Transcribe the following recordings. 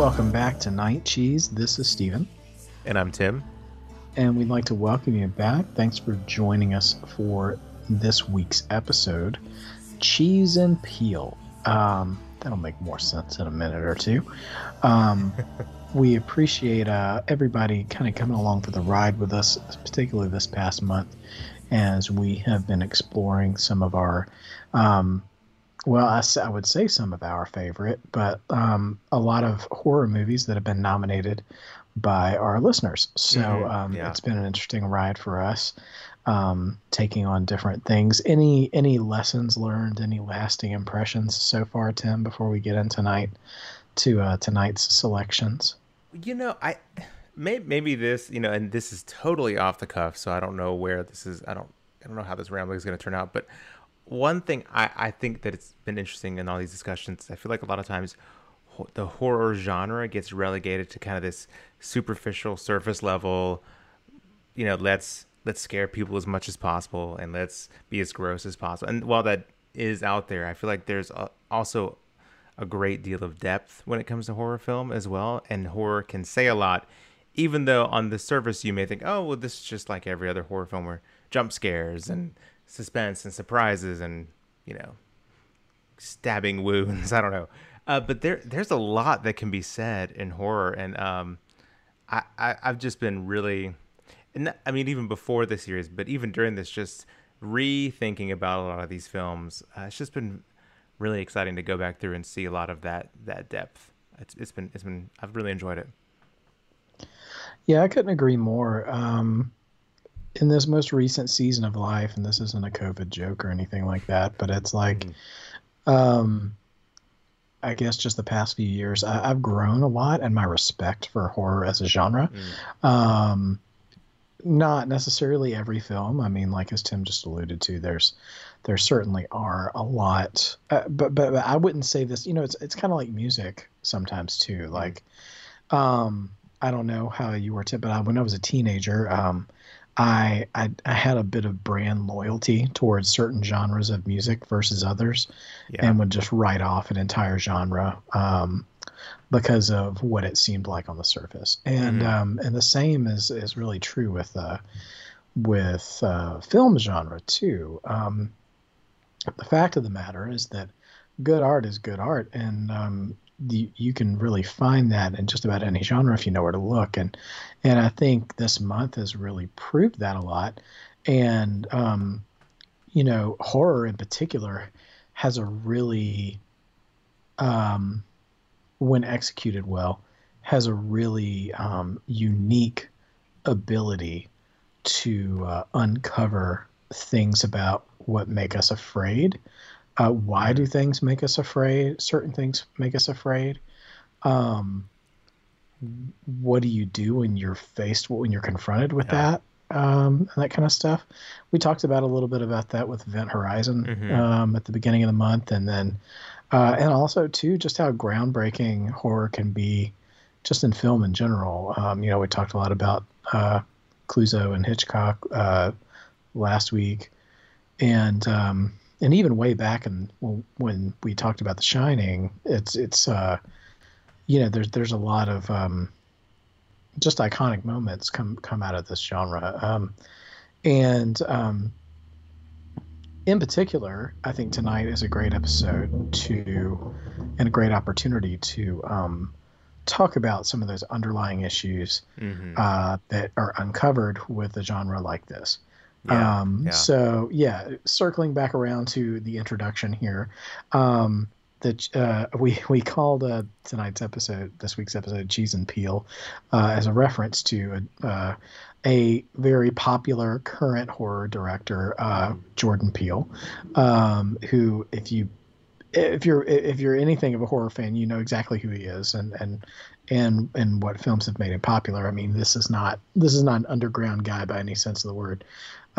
Welcome back to Night Cheese. This is Stephen. And I'm Tim. And we'd like to welcome you back. Thanks for joining us for this week's episode Cheese and Peele. Um, that'll make more sense in a minute or two. Um, we appreciate uh, everybody kind of coming along for the ride with us, particularly this past month, as we have been exploring some of our um, well, I, I, would say some of our favorite, but um, a lot of horror movies that have been nominated by our listeners. So mm-hmm. um, yeah. it's been an interesting ride for us, um, taking on different things. Any any lessons learned? Any lasting impressions so far, Tim? Before we get into tonight to uh, tonight's selections. You know, I maybe, maybe this, you know, and this is totally off the cuff, so I don't know where this is. I don't I don't know how this rambling is going to turn out, but one thing I, I think that it's been interesting in all these discussions, I feel like a lot of times the horror genre gets relegated to kind of this superficial surface level, you know, let's let's scare people as much as possible and let's be as gross as possible. And while that is out there, I feel like there's a, also a great deal of depth when it comes to horror film as well, and horror can say a lot even though on the surface you may think, "Oh, well this is just like every other horror film where jump scares and suspense and surprises and you know stabbing wounds. I don't know, uh, but there there's a lot that can be said in horror, and um, I, I have just been really, and I mean even before the series, but even during this, just rethinking about a lot of these films. Uh, it's just been really exciting to go back through and see a lot of that that depth. It's it's been it's been I've really enjoyed it. Yeah, I couldn't agree more. Um, in this most recent season of life, and this isn't a COVID joke or anything like that, but it's like, mm-hmm. um, I guess just the past few years, I, have grown a lot in my respect for horror as a genre. Mm. Um, not necessarily every film. I mean, like as Tim just alluded to, there's there certainly are a lot, uh, but, but, but I wouldn't say this. You know, it's it's kind of like music sometimes too. Mm-hmm. Like, um, I don't know how you were, Tim, but I, when I was a teenager, um, I, I, I had a bit of brand loyalty towards certain genres of music versus others, yeah. and would just write off an entire genre um, because of what it seemed like on the surface. And mm-hmm. um, and the same is is really true with uh, with uh, film genre too. Um, the fact of the matter is that good art is good art, and um, you, you can really find that in just about any genre if you know where to look. And and I think this month has really proved that a lot. And um, you know, horror in particular has a really um, when executed well, has a really um, unique ability to uh, uncover things about what make us afraid uh, why do things make us afraid? Certain things make us afraid. Um, what do you do when you're faced when you're confronted with yeah. that um, and that kind of stuff? We talked about a little bit about that with Event Horizon mm-hmm. um, at the beginning of the month, and then uh, and also too just how groundbreaking horror can be, just in film in general. Um, you know, we talked a lot about uh, Clouzot and Hitchcock uh, last week, and um, and even way back and when we talked about The Shining, it's it's uh, you know there's there's a lot of um, just iconic moments come come out of this genre, um, and um, in particular, I think tonight is a great episode to and a great opportunity to um, talk about some of those underlying issues mm-hmm. uh, that are uncovered with a genre like this. Yeah, um, yeah. So yeah, circling back around to the introduction here, um, that uh, we we called uh, tonight's episode, this week's episode, "Cheese and Peele," uh, as a reference to a, uh, a, very popular current horror director, uh, Jordan Peele, um, who, if you if you're if you're anything of a horror fan, you know exactly who he is and and and and what films have made him popular. I mean, this is not this is not an underground guy by any sense of the word.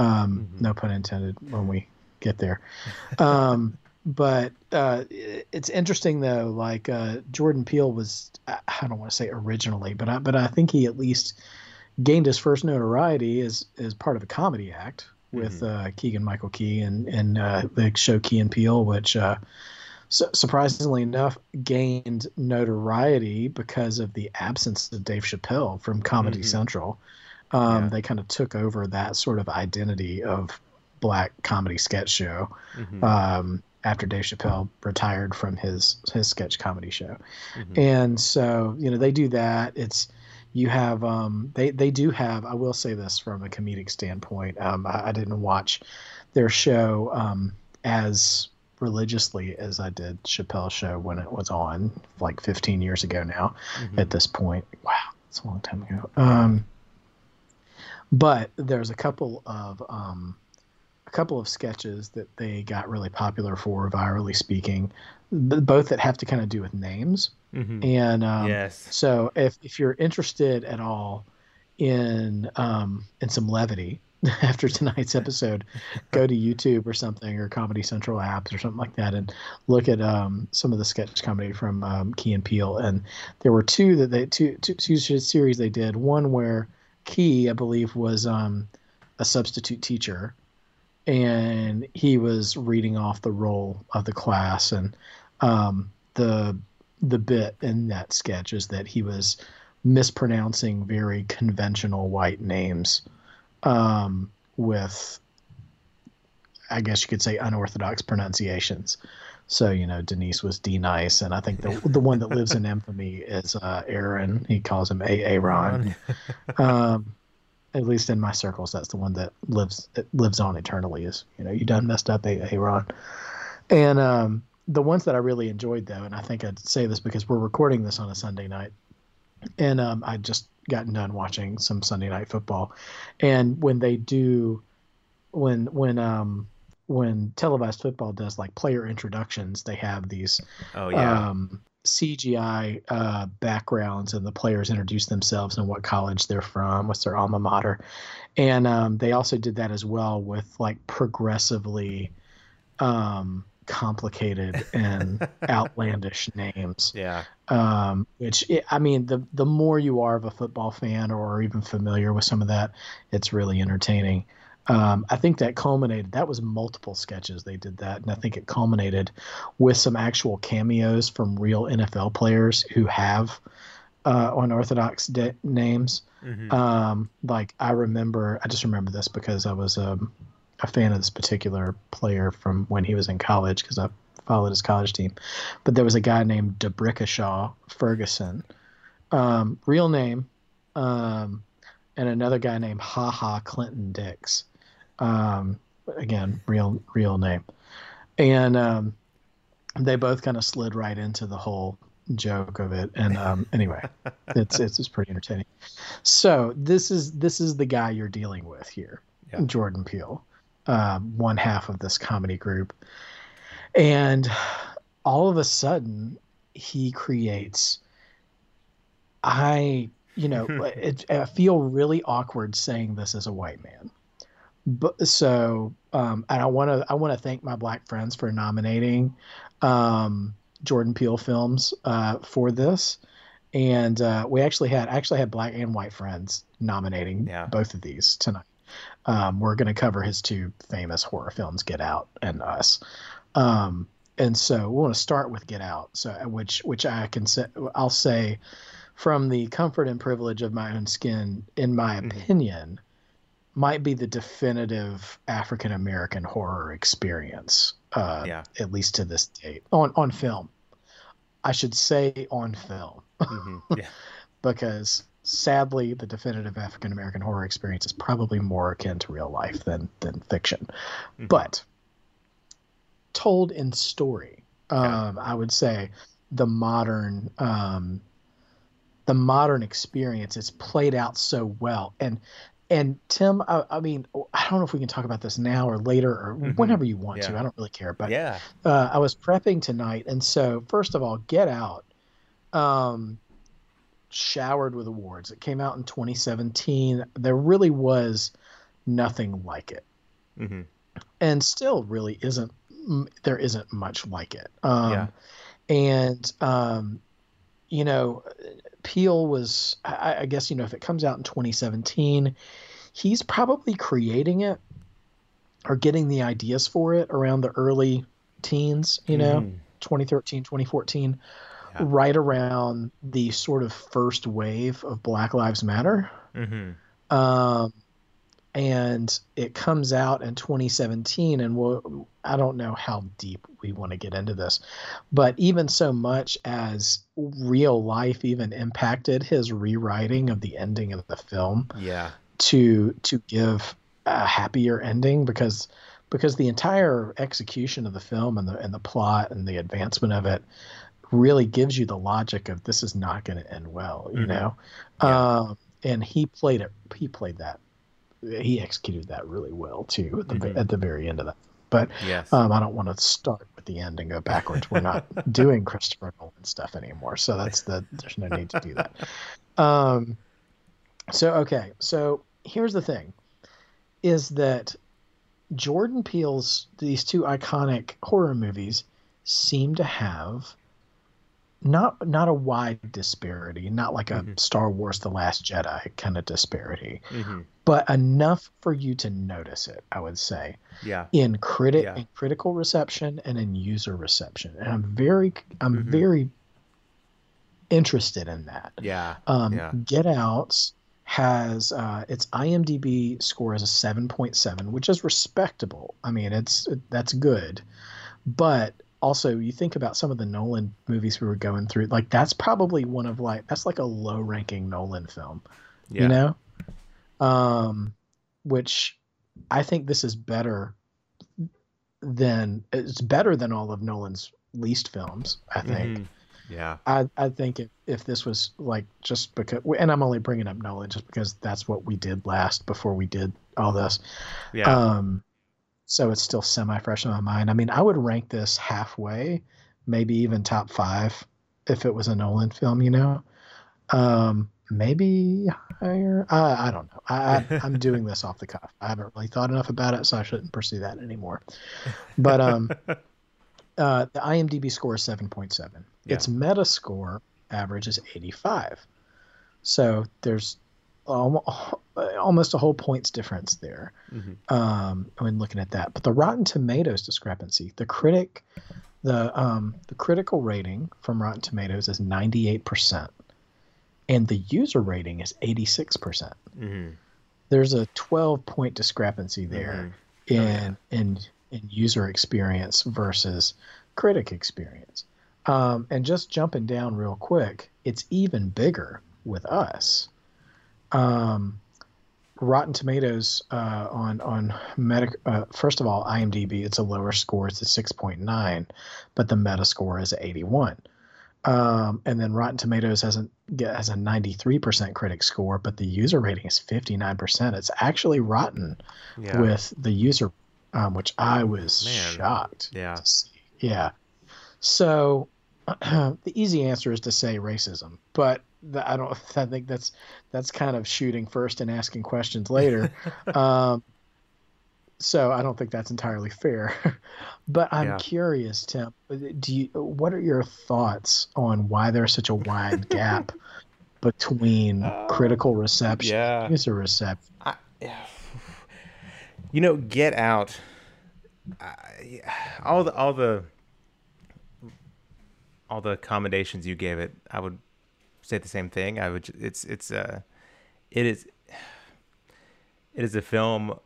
Um, mm-hmm. No pun intended when we get there. Um, but uh, it's interesting though. Like uh, Jordan Peele was, I don't want to say originally, but I, but I think he at least gained his first notoriety as as part of a comedy act with mm-hmm. uh, Keegan Michael Key and and uh, the show Key and Peele, which uh, su- surprisingly enough, gained notoriety because of the absence of Dave Chappelle from Comedy Mhm. Central. Um, Yeah. They kind of took over that sort of identity of black comedy sketch show Mhm. um, after Dave Chappelle retired from his his sketch comedy show. Mhm. And so, you know, they do that. It's you have um they they do have I will say this from a comedic standpoint. Um I, I didn't watch their show um as religiously as I did Chappelle's show when it was on like 15 years ago now Mhm. at this point. Wow, it's a long time ago. But there's a couple of um a couple of sketches that they got really popular for virally speaking both that have to kind of do with names Mhm. and um, yes. so if, if you're interested at all in um, in some levity after tonight's episode, go to YouTube or something or Comedy Central apps or something like that and look at um, some of the sketch comedy from um, Key and Peele. And there were two that they two, two, two series they did. One where Key, I believe, was um, a substitute teacher, and he was reading off the role of the class and um, the the bit in that sketch is that he was mispronouncing very conventional white names um, with, I guess you could say, unorthodox pronunciations. So you know, Denise was D nice, and I think the the one that lives in infamy is uh, Aaron. He calls him A Aaron. Um, at least in my circles, that's the one that lives it lives on eternally. Is you know, you done messed up, A A Ron, And um, the ones that I really enjoyed, though, and I think I'd say this because we're recording this on a Sunday night, and um, I just gotten done watching some Sunday night football, and when they do, when when um when televised football does like player introductions, they have these Oh yeah. um, CGI uh, backgrounds, and the players introduce themselves and what college they're from, what's their alma mater, and um, they also did that as well with like progressively um, complicated and outlandish names. yeah. Um, which it, I mean, the the more you are of a football fan or even familiar with some of that, it's really entertaining. Um, I think that culminated. That was multiple sketches they did that, and I think it culminated with some actual cameos from real NFL players who have uh, unorthodox de- names. Mhm. Um, like I remember, I just remember this because I was um, a fan of this particular player from when he was in college because I followed his college team. But there was a guy named D'Brickashaw Ferguson, um, real name, um, and another guy named Ha Ha Clinton Dix. Um, again, real real name, and um, they both kind of slid right into the whole joke of it. And um, anyway, it's it's it's pretty entertaining. So this is this is the guy you're dealing with here, Yeah. Jordan Peele, um, one half of this comedy group, and all of a sudden he creates. I you know it, I feel really awkward saying this as a white man, but so um, and I want to I want to thank my black friends for nominating um, Jordan Peele films uh, for this and uh, we actually had actually had black and white friends nominating Yeah. both of these tonight. Um, we're going to cover his two famous horror films, Get Out and Us. Um, and so we want to start with Get Out, so which which I can say I'll say from the comfort and privilege of my own skin, in my Mhm. opinion, might be the definitive African American horror experience, uh, Yeah. at least to this date on on film. I should say on film Mhm. Yeah. because sadly the definitive African American horror experience is probably more akin to real life than than fiction. Mhm. But told in story, Yeah. um, I would say the modern um, the modern experience is played out so well and and Tim, I, I mean, I don't know if we can talk about this now or later or Mhm. whenever you want to. I don't really care, but yeah. uh, I was prepping tonight, and so first of all, Get Out, um, showered with awards. It came out in 2017. There really was nothing like it, hmm and still really isn't. There isn't much like it. Um, Yeah. And um, you know, Peele was. I, I guess you know if it comes out in 2017, he's probably creating it or getting the ideas for it around the early teens. You know Mhm. 2013, 2014, yeah. right around the sort of first wave of Black Lives Matter. Mm-hmm. Um, and it comes out in 2017 and we'll, i don't know how deep we want to get into this but even so much as real life even impacted his rewriting of the ending of the film yeah to to give a happier ending because because the entire execution of the film and the and the plot and the advancement of it really gives you the logic of this is not going to end well you mm-hmm. know yeah. um, and he played it he played that he executed that really well too at the mm-hmm. at the very end of that. But yes. um, I don't want to start with the end and go backwards. We're not doing Christopher Nolan stuff anymore, so that's the there's no need to do that. Um, so okay, so here's the thing: is that Jordan Peele's these two iconic horror movies seem to have not not a wide disparity, not like a mm-hmm. Star Wars: The Last Jedi kind of disparity, mm-hmm. but enough for you to notice it. I would say, yeah, in critic yeah. in critical reception and in user reception, and I'm very I'm mm-hmm. very interested in that. Yeah, um, yeah. Get Out has uh, its IMDb score is a seven point seven, which is respectable. I mean, it's that's good, but also you think about some of the Nolan movies we were going through, like that's probably one of like that's like a low ranking Nolan film. Yeah. You know? Um which I think this is better than it's better than all of Nolan's least films, I think. Mm-hmm. Yeah. I, I think if, if this was like just because, and I'm only bringing up Nolan just because that's what we did last before we did all this. Yeah. Um, so it's still semi fresh in my mind. I mean, I would rank this halfway, maybe even top five if it was a Nolan film, you know. Um, maybe higher. I, I don't know. I, am doing this off the cuff. I haven't really thought enough about it, so I shouldn't pursue that anymore. But um, uh, the IMDb score is seven point seven. Yeah. Its Metascore average is eighty five. So there's almost a whole points difference there mm-hmm. um, when looking at that. But the Rotten Tomatoes discrepancy, the critic, the um, the critical rating from Rotten Tomatoes is ninety eight percent, and the user rating is eighty six percent. Mm-hmm. There's a twelve point discrepancy there mm-hmm. in oh, yeah. in in user experience versus critic experience. Um, and just jumping down real quick, it's even bigger with us um, Rotten Tomatoes uh, on on Meta. Uh, first of all, IMDb it's a lower score. It's a six point nine, but the Meta score is eighty one. Um, and then Rotten Tomatoes has a has a ninety three percent critic score, but the user rating is fifty nine percent. It's actually rotten yeah. with the user, um, which I was Man. shocked. Yeah, yeah. So the easy answer is to say racism, but I don't. I think that's that's kind of shooting first and asking questions later. um, so I don't think that's entirely fair. but I'm yeah. curious, Tim. Do you? What are your thoughts on why there's such a wide gap between uh, critical reception, yeah. user reception? I, you know, Get Out. I, all the all the all the accommodations you gave it, I would say the same thing. I would. It's it's uh, it is it is a film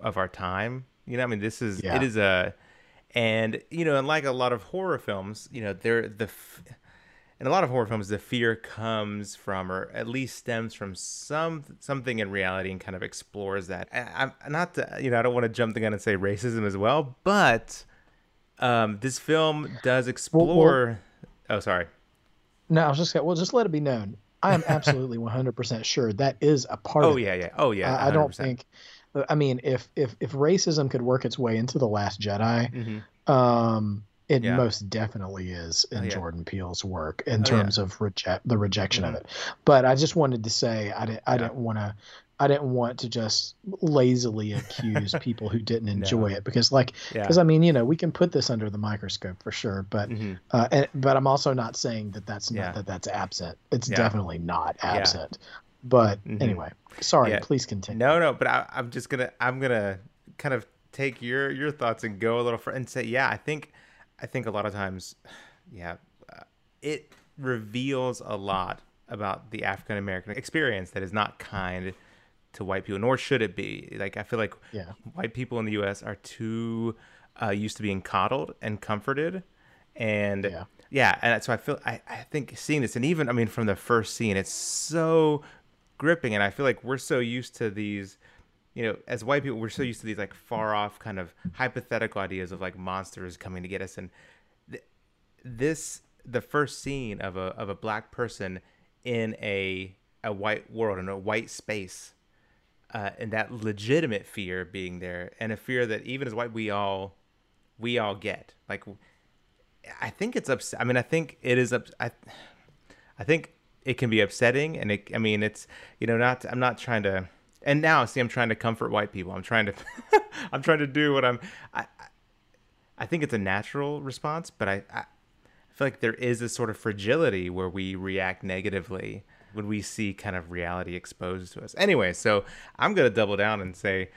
of our time. You know, I mean, this is yeah. it is a, and you know, and like a lot of horror films, you know, there the, in a lot of horror films, the fear comes from, or at least stems from some something in reality, and kind of explores that. I, am not, to, you know, I don't want to jump the gun and say racism as well, but um, this film does explore. Well, well, oh, sorry. No, I was just well, just let it be known. I am absolutely 100% sure that is a part. Of Oh yeah, yeah. Oh yeah. I, I, don't think. I mean, if if if racism could work its way into the Last Jedi, mm-hmm. um, it yeah. most definitely is in oh, yeah. Jordan Peele's work in oh, terms yeah. of reject the rejection mm-hmm. of it. But I just wanted to say I didn't I didn't want to I didn't want to just lazily accuse people who didn't enjoy no. it because, like, because yeah. I mean, you know, we can put this under the microscope for sure, but, mm-hmm. uh, and, but I'm also not saying that that's not yeah. that that's absent. It's yeah. definitely not absent. But mm-hmm. anyway, sorry. Please continue. No, no, but I, I'm just gonna I'm gonna kind of take your your thoughts and go a little further and say, yeah, I think I think a lot of times, yeah, uh, it reveals a lot about the African American experience that is not kind to white people, nor should it be. Like I feel like Yeah. white people in the U.S. are too uh, used to being coddled and comforted, and Yeah. yeah, and so I feel I, I think seeing this, and even I mean from the first scene, it's so gripping, and I feel like we're so used to these. You know, as white people, we're so used to these like far off kind of hypothetical ideas of like monsters coming to get us, and th- this the first scene of a of a black person in a a white world in a white space uh, and that legitimate fear being there and a fear that even as white we all we all get. Like i think it's ups- i mean i think it is up i i think it can be upsetting and it i mean it's you know not i'm not trying to and now see i'm trying to comfort white people. I'm trying to i'm trying to do what i'm i I- think it's a natural response but i, I I feel like there is this sort of fragility where we react negatively when we see kind of reality exposed to us. Anyway, so I'm gonna double down and say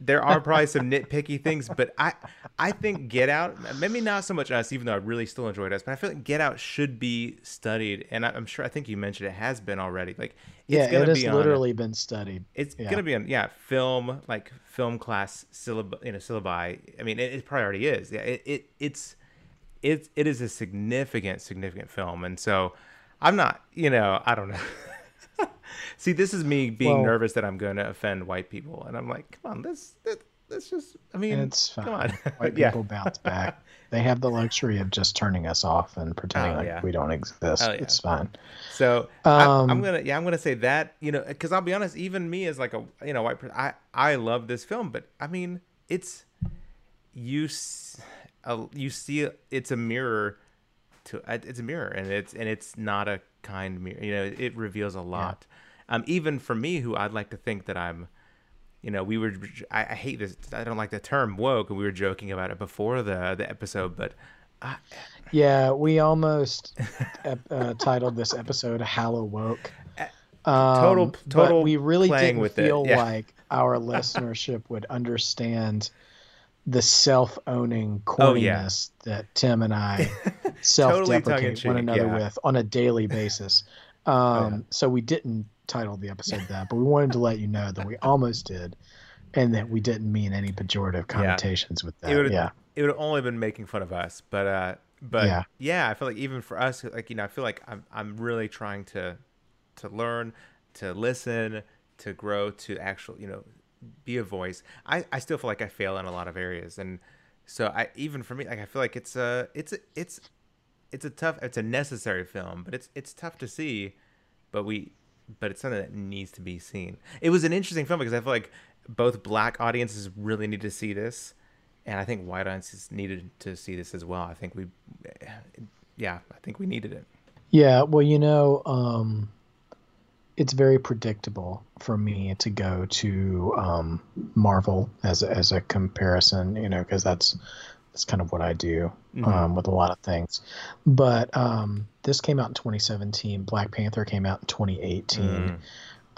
there are probably some nitpicky things, but I I think Get Out, maybe not so much us, even though I really still enjoyed us, but I feel like Get Out should be studied, and I, I'm sure I think you mentioned it has been already. Like Yeah, it has be on- literally been studied. it's Yeah. gonna be on yeah film like film class syllab you know syllabi. I mean it, it probably already is. Yeah, it, it it's it it is a significant significant film, and so I'm not you know I don't know. See, this is me being Well- nervous that I'm going to offend white people, and I'm like, come on, this this, this just I mean, It's fine. come on, White yeah. people bounce back. They have the luxury of just turning us off and pretending Oh, like yeah. we don't exist. Oh, yeah. It's fine. So I, I'm Um, gonna yeah I'm gonna say that you know because I'll be honest even me as like a you know white person I I love this film but I mean it's you uh, you see it's a mirror to uh, it's a mirror and it's and it's not a kind mirror you know it reveals a lot um even for me who I'd like to think that I'm you know we were I, I hate this I don't like the term woke and we were joking about it before the the episode but I, Yeah, we almost ep- uh, titled this episode "Hallow Woke." Um, Total- but total we really didn't feel yeah. like our listenership would understand the self-owning Oh, yeah. corniness that Tim and I self-deprecate tongue-in-cheek, one another yeah. with on a daily basis. Um, Oh, yeah. So we didn't title the episode that, but we wanted to let you know that we almost did, and that we didn't mean any pejorative connotations with that. It yeah. it would have only been making fun of us but uh but yeah. Yeah. i feel like even for us like you know i feel like i'm i'm really trying to to learn to listen to grow to actual you know be a voice. I i still feel like i fail in a lot of areas. And so i even for me like i feel like it's a it's a it's it's a tough it's a necessary film but it's it's tough to see but we but it's something that needs to be seen. It was an interesting film because i feel like both black audiences really need to see this. And i think white audiences needed to see this as well. I think we yeah i think we needed it. Yeah, well, you know, um, it's very predictable for me to go to um, Marvel as a, as a comparison, you know, because that's that's kind of what I do Mhm. um, with a lot of things. But um, this came out in 2017. Black Panther came out in 2018.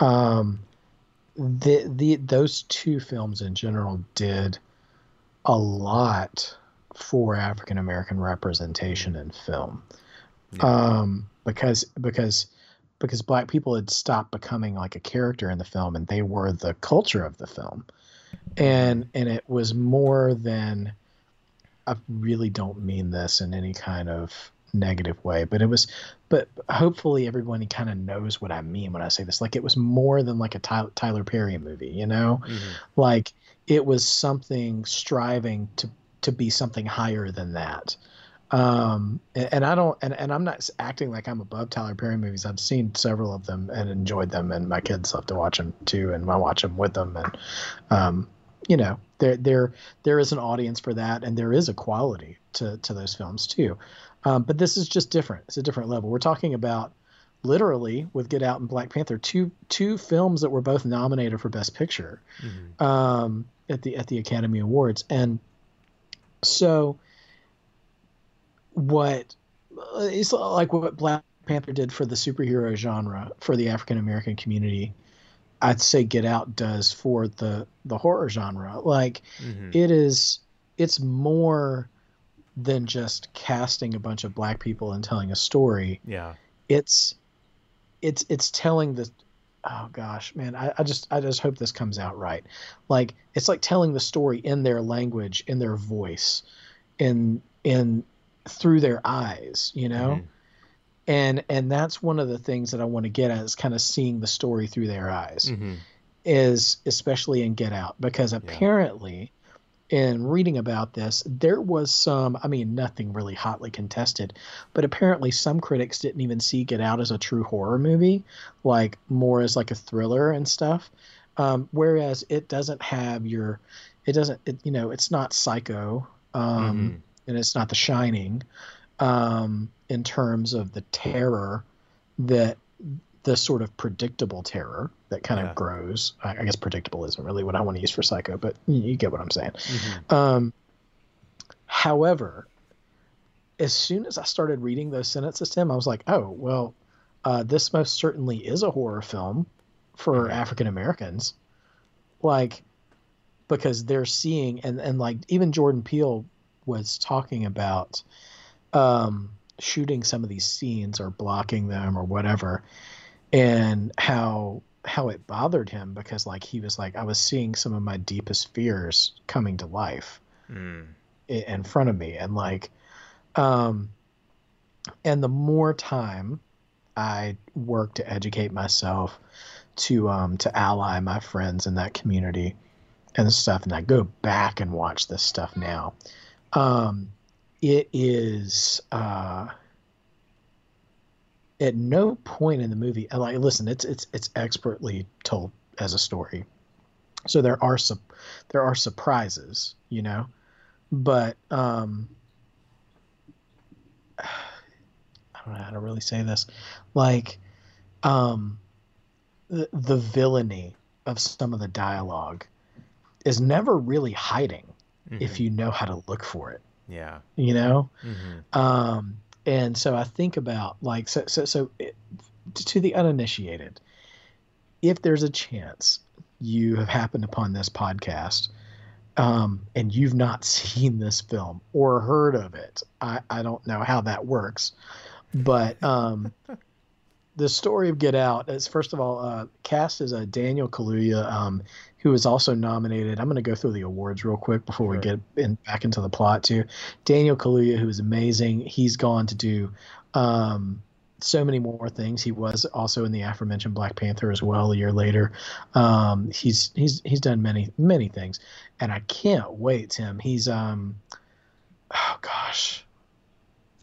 Mm. Um, the the those two films in general did a lot for African American representation in film Yeah. um, because because because black people had stopped becoming like a character in the film and they were the culture of the film. And and it was more than i really don't mean this in any kind of negative way but it was but hopefully everyone kind of knows what i mean when i say this. Like it was more than like a tyler, tyler perry movie you know? Mhm. like it was something striving to to be something higher than that um and, and i don't and, and i'm not acting like i'm above tyler perry movies. I've seen several of them and enjoyed them and my kids love to watch them too and i watch them with them and um you know there there there is an audience for that and there is a quality to to those films too. Um, but this is just different. It's a different level. We're talking about literally with get out and black panther two two films that were both nominated for best picture Mhm. um, at the at the Academy Awards, and so what it's like what Black Panther did for the superhero genre for the African American community. I'd say Get Out does for the the horror genre. Like Mhm. it is, it's more than just casting a bunch of black people and telling a story. Yeah. It's it's it's telling the oh gosh, man, I, I just I just hope this comes out right. Like it's like telling the story in their language, in their voice, in in through their eyes, you know? Mm-hmm. And and that's one of the things that I want to get at is kind of seeing the story through their eyes. Mm-hmm. Is especially in Get Out because apparently in reading about this, there was some, I mean, nothing really hotly contested, but apparently some critics didn't even see Get Out as a true horror movie, like more as like a thriller and stuff. Um, whereas it doesn't have your, it doesn't, it, you know, it's not Psycho, um, mm-hmm. And it's not The Shining, um, in terms of the terror that the sort of predictable terror that kind yeah. of grows. I, I, guess predictable isn't really what I want to use for Psycho, but you, get what I'm saying. Mm-hmm. Um, however, as soon as I started reading those sentences to him, I was like, oh, well, uh, this most certainly is a horror film for mm-hmm. African Americans. Like, because they're seeing, and, and like even Jordan Peele was talking about um, shooting some of these scenes or blocking them or whatever and how how it bothered him because like he was like I was seeing some of my deepest fears coming to life mm. in front of me and like um and the more time I work to educate myself to um to ally my friends in that community and stuff and I go back and watch this stuff now um it is uh at no point in the movie like listen it's it's it's expertly told as a story. So there are some there are surprises you know? But um i don't know how to really say this. Like um the, the villainy of some of the dialogue is never really hiding mm-hmm. if you know how to look for it yeah you know mm-hmm. um and so I think about like so so so it, to the uninitiated, if there's a chance you have happened upon this podcast um, and you've not seen this film or heard of it, I, I don't know how that works, but um, the story of Get Out is first of all uh, cast as a Daniel Kaluuya, um, who is also nominated. I'm going to go through the awards real quick before sure. we get in, back into the plot too. Daniel Kaluuya, who is amazing. He's gone to do um, so many more things. He was also in the aforementioned Black Panther as well a year later. Um, he's he's he's done many many things, and I can't wait, Tim. He's um, oh gosh,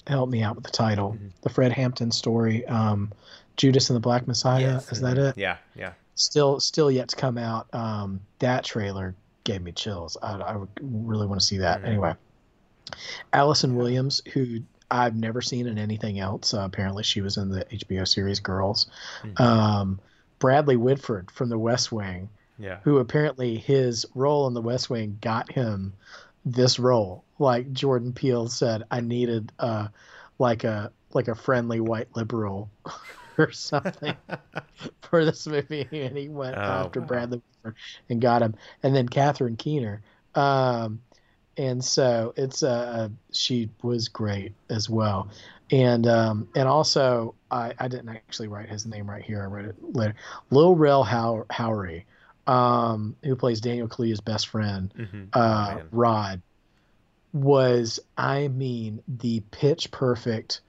help me out with the title, mm-hmm. the Fred Hampton story. Um, Judas and the Black Messiah. Yes. Is that it? Yeah, yeah. Still, still yet to come out. Um, that trailer gave me chills. I, I really want to see that. Mm-hmm. Anyway, Allison Williams, who I've never seen in anything else. Uh, apparently, she was in the HBO series Girls. Mm-hmm. Um, Bradley Whitford from The West Wing. Yeah. Who apparently his role in The West Wing got him this role. Like Jordan Peele said, I needed uh, like a like a friendly white liberal or something for this movie, and he went oh, after wow. Bradley and got him, and then Catherine Keener. Um, and so it's uh she was great as well, and um, and also I, I didn't actually write his name right here. I wrote it later. Lil Rel How- Howery, um, who plays Daniel Kaluuya's best friend, mm-hmm. uh, oh, Rod, was I mean the pitch perfect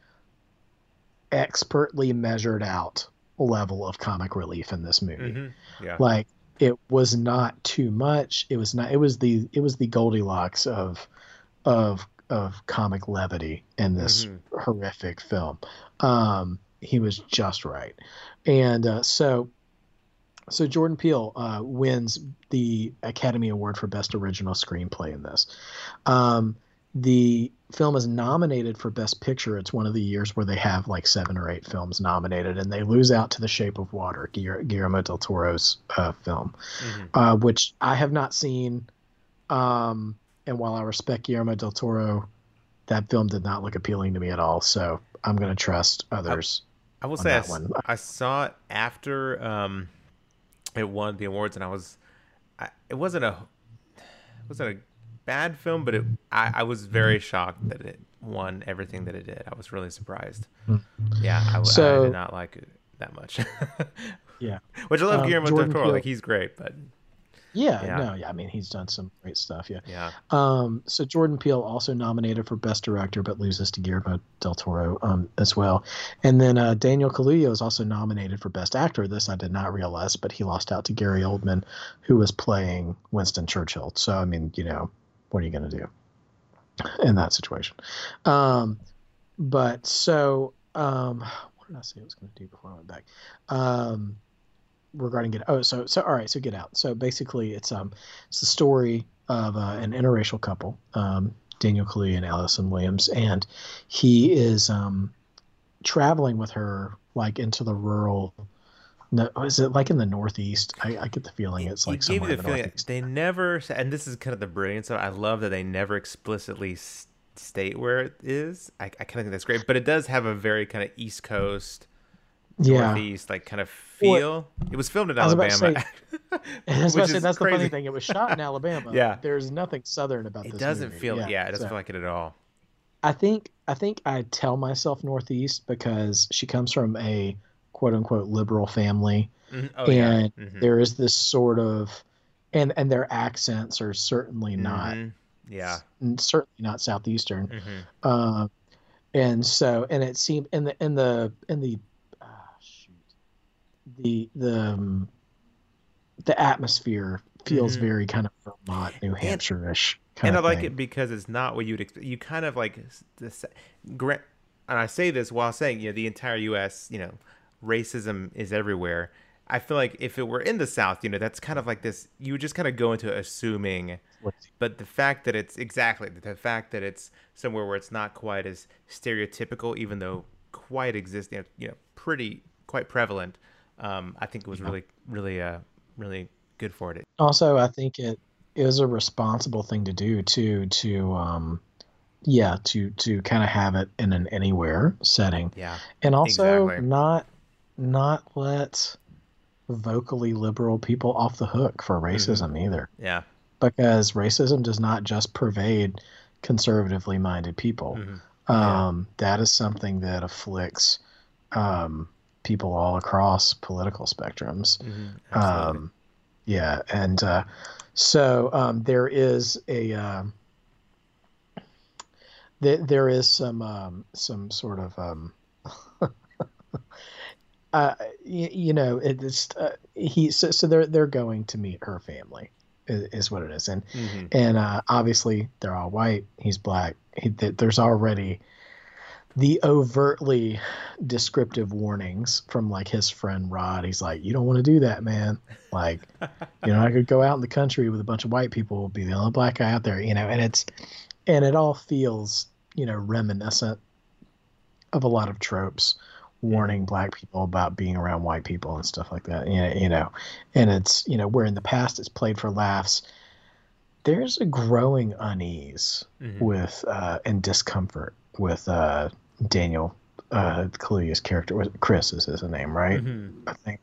expertly measured out level of comic relief in this movie. Mm-hmm. Yeah. Like it was not too much. It was not it was the it was the Goldilocks of of of comic levity in this mm-hmm. horrific film. Um he was just right. And uh, so so Jordan Peele uh, wins the Academy Award for Best Original Screenplay in this. Um, the film is nominated for Best Picture. It's one of the years where they have like seven or eight films nominated, and they lose out to The Shape of Water, Guillermo del Toro's uh, film, mm-hmm. uh, which I have not seen. Um, and while I respect Guillermo del Toro, that film did not look appealing to me at all. So I'm going to trust others. I, I will say I, I, saw it after um, it won the awards, and I was, I, it wasn't a, it wasn't a bad film, but it I, I was very shocked that it won everything that it did. I was really surprised. Yeah, I, So- did not like it that much. Yeah. Which I love Um, Guillermo Jordan del Toro. Peele- Like he's great, but Yeah, Yeah. no, yeah. I mean, he's done some great stuff. Yeah. yeah. Um, so Jordan Peele also nominated for Best Director, but loses to Guillermo del Toro um, as well. And then uh, Daniel Kaluuya is also nominated for Best Actor. This I did not realize, but he lost out to Gary Oldman, who was playing Winston Churchill. So I mean, you know, what are you going to do in that situation? Um, but so um, what did I say I was going to do before I went back? Um, regarding Get Oh, so so all right. So Get Out. So basically, it's um it's the story of uh, an interracial couple, um, Daniel Kaluuya and Allison Williams, and he is um traveling with her like into the rural. No, is it like in the Northeast? I, I get the feeling it's like it somewhere me in the the feeling Northeast. they never, and this is kind of the brilliance of. I love that they never explicitly state where it is. I, I kind of think that's great, but it does have a very kind of East Coast, Yeah, Northeast like kind of feel. it was filmed in I was about to Alabama. I was which about to say that's the funny thing. It was shot in Alabama. Yeah. there's nothing southern about It this. It doesn't movie. feel, yeah, it doesn't so- feel like it at all. I think I think I tell myself Northeast because she comes from a quote unquote liberal family, Mhm. Oh yeah, and Mhm. there is this sort of, and and their accents are certainly not Mhm. Yeah. certainly not southeastern. Uh, and so and it seemed in the in the in the uh, shoot the the um, the atmosphere feels Mhm. very kind of Vermont, New Hampshire-ish. Kind and I like thing. it because it's not what you'd expect. You kind of like this, and I say this while saying you know the entire U.S. You know, racism is everywhere. I feel like if it were in the South, you know, that's kind of like this. You would just kind of go into assuming, but the fact that it's exactly the fact that it's somewhere where it's not quite as stereotypical, even though quite existing, you know, pretty quite prevalent. Um, I think it was really, really, uh, really good for it. also i think it is a responsible thing to do too to um yeah to to kind of have it in an anywhere setting Yeah. and also Exactly. not not let vocally liberal people off the hook for Mm-hmm. racism either Yeah. because racism does not just pervade conservatively minded people Mhm. Yeah. um that is something that afflicts um people all across political spectrums Mhm. Um, yeah, and uh, so um, there is a th- there is some um, some sort of um, uh, you, you know it's uh, he so, so they're they're going to meet her family is, is what it is. And Mhm. and uh, obviously they're all white he's black he, there's already the overtly descriptive warnings from like his friend rod. He's like you don't want to do that man. Like you know i could go out in the country with a bunch of white people be the only black guy out there you know and it's and it all feels you know reminiscent of a lot of tropes warning black people about being around white people and stuff like that you know, you know and it's you know where in the past it's played for laughs there's a growing unease Mhm. with uh, and discomfort with uh, Daniel uh, Kaluuya's character. Was Chris is his name, right? Mhm. I think.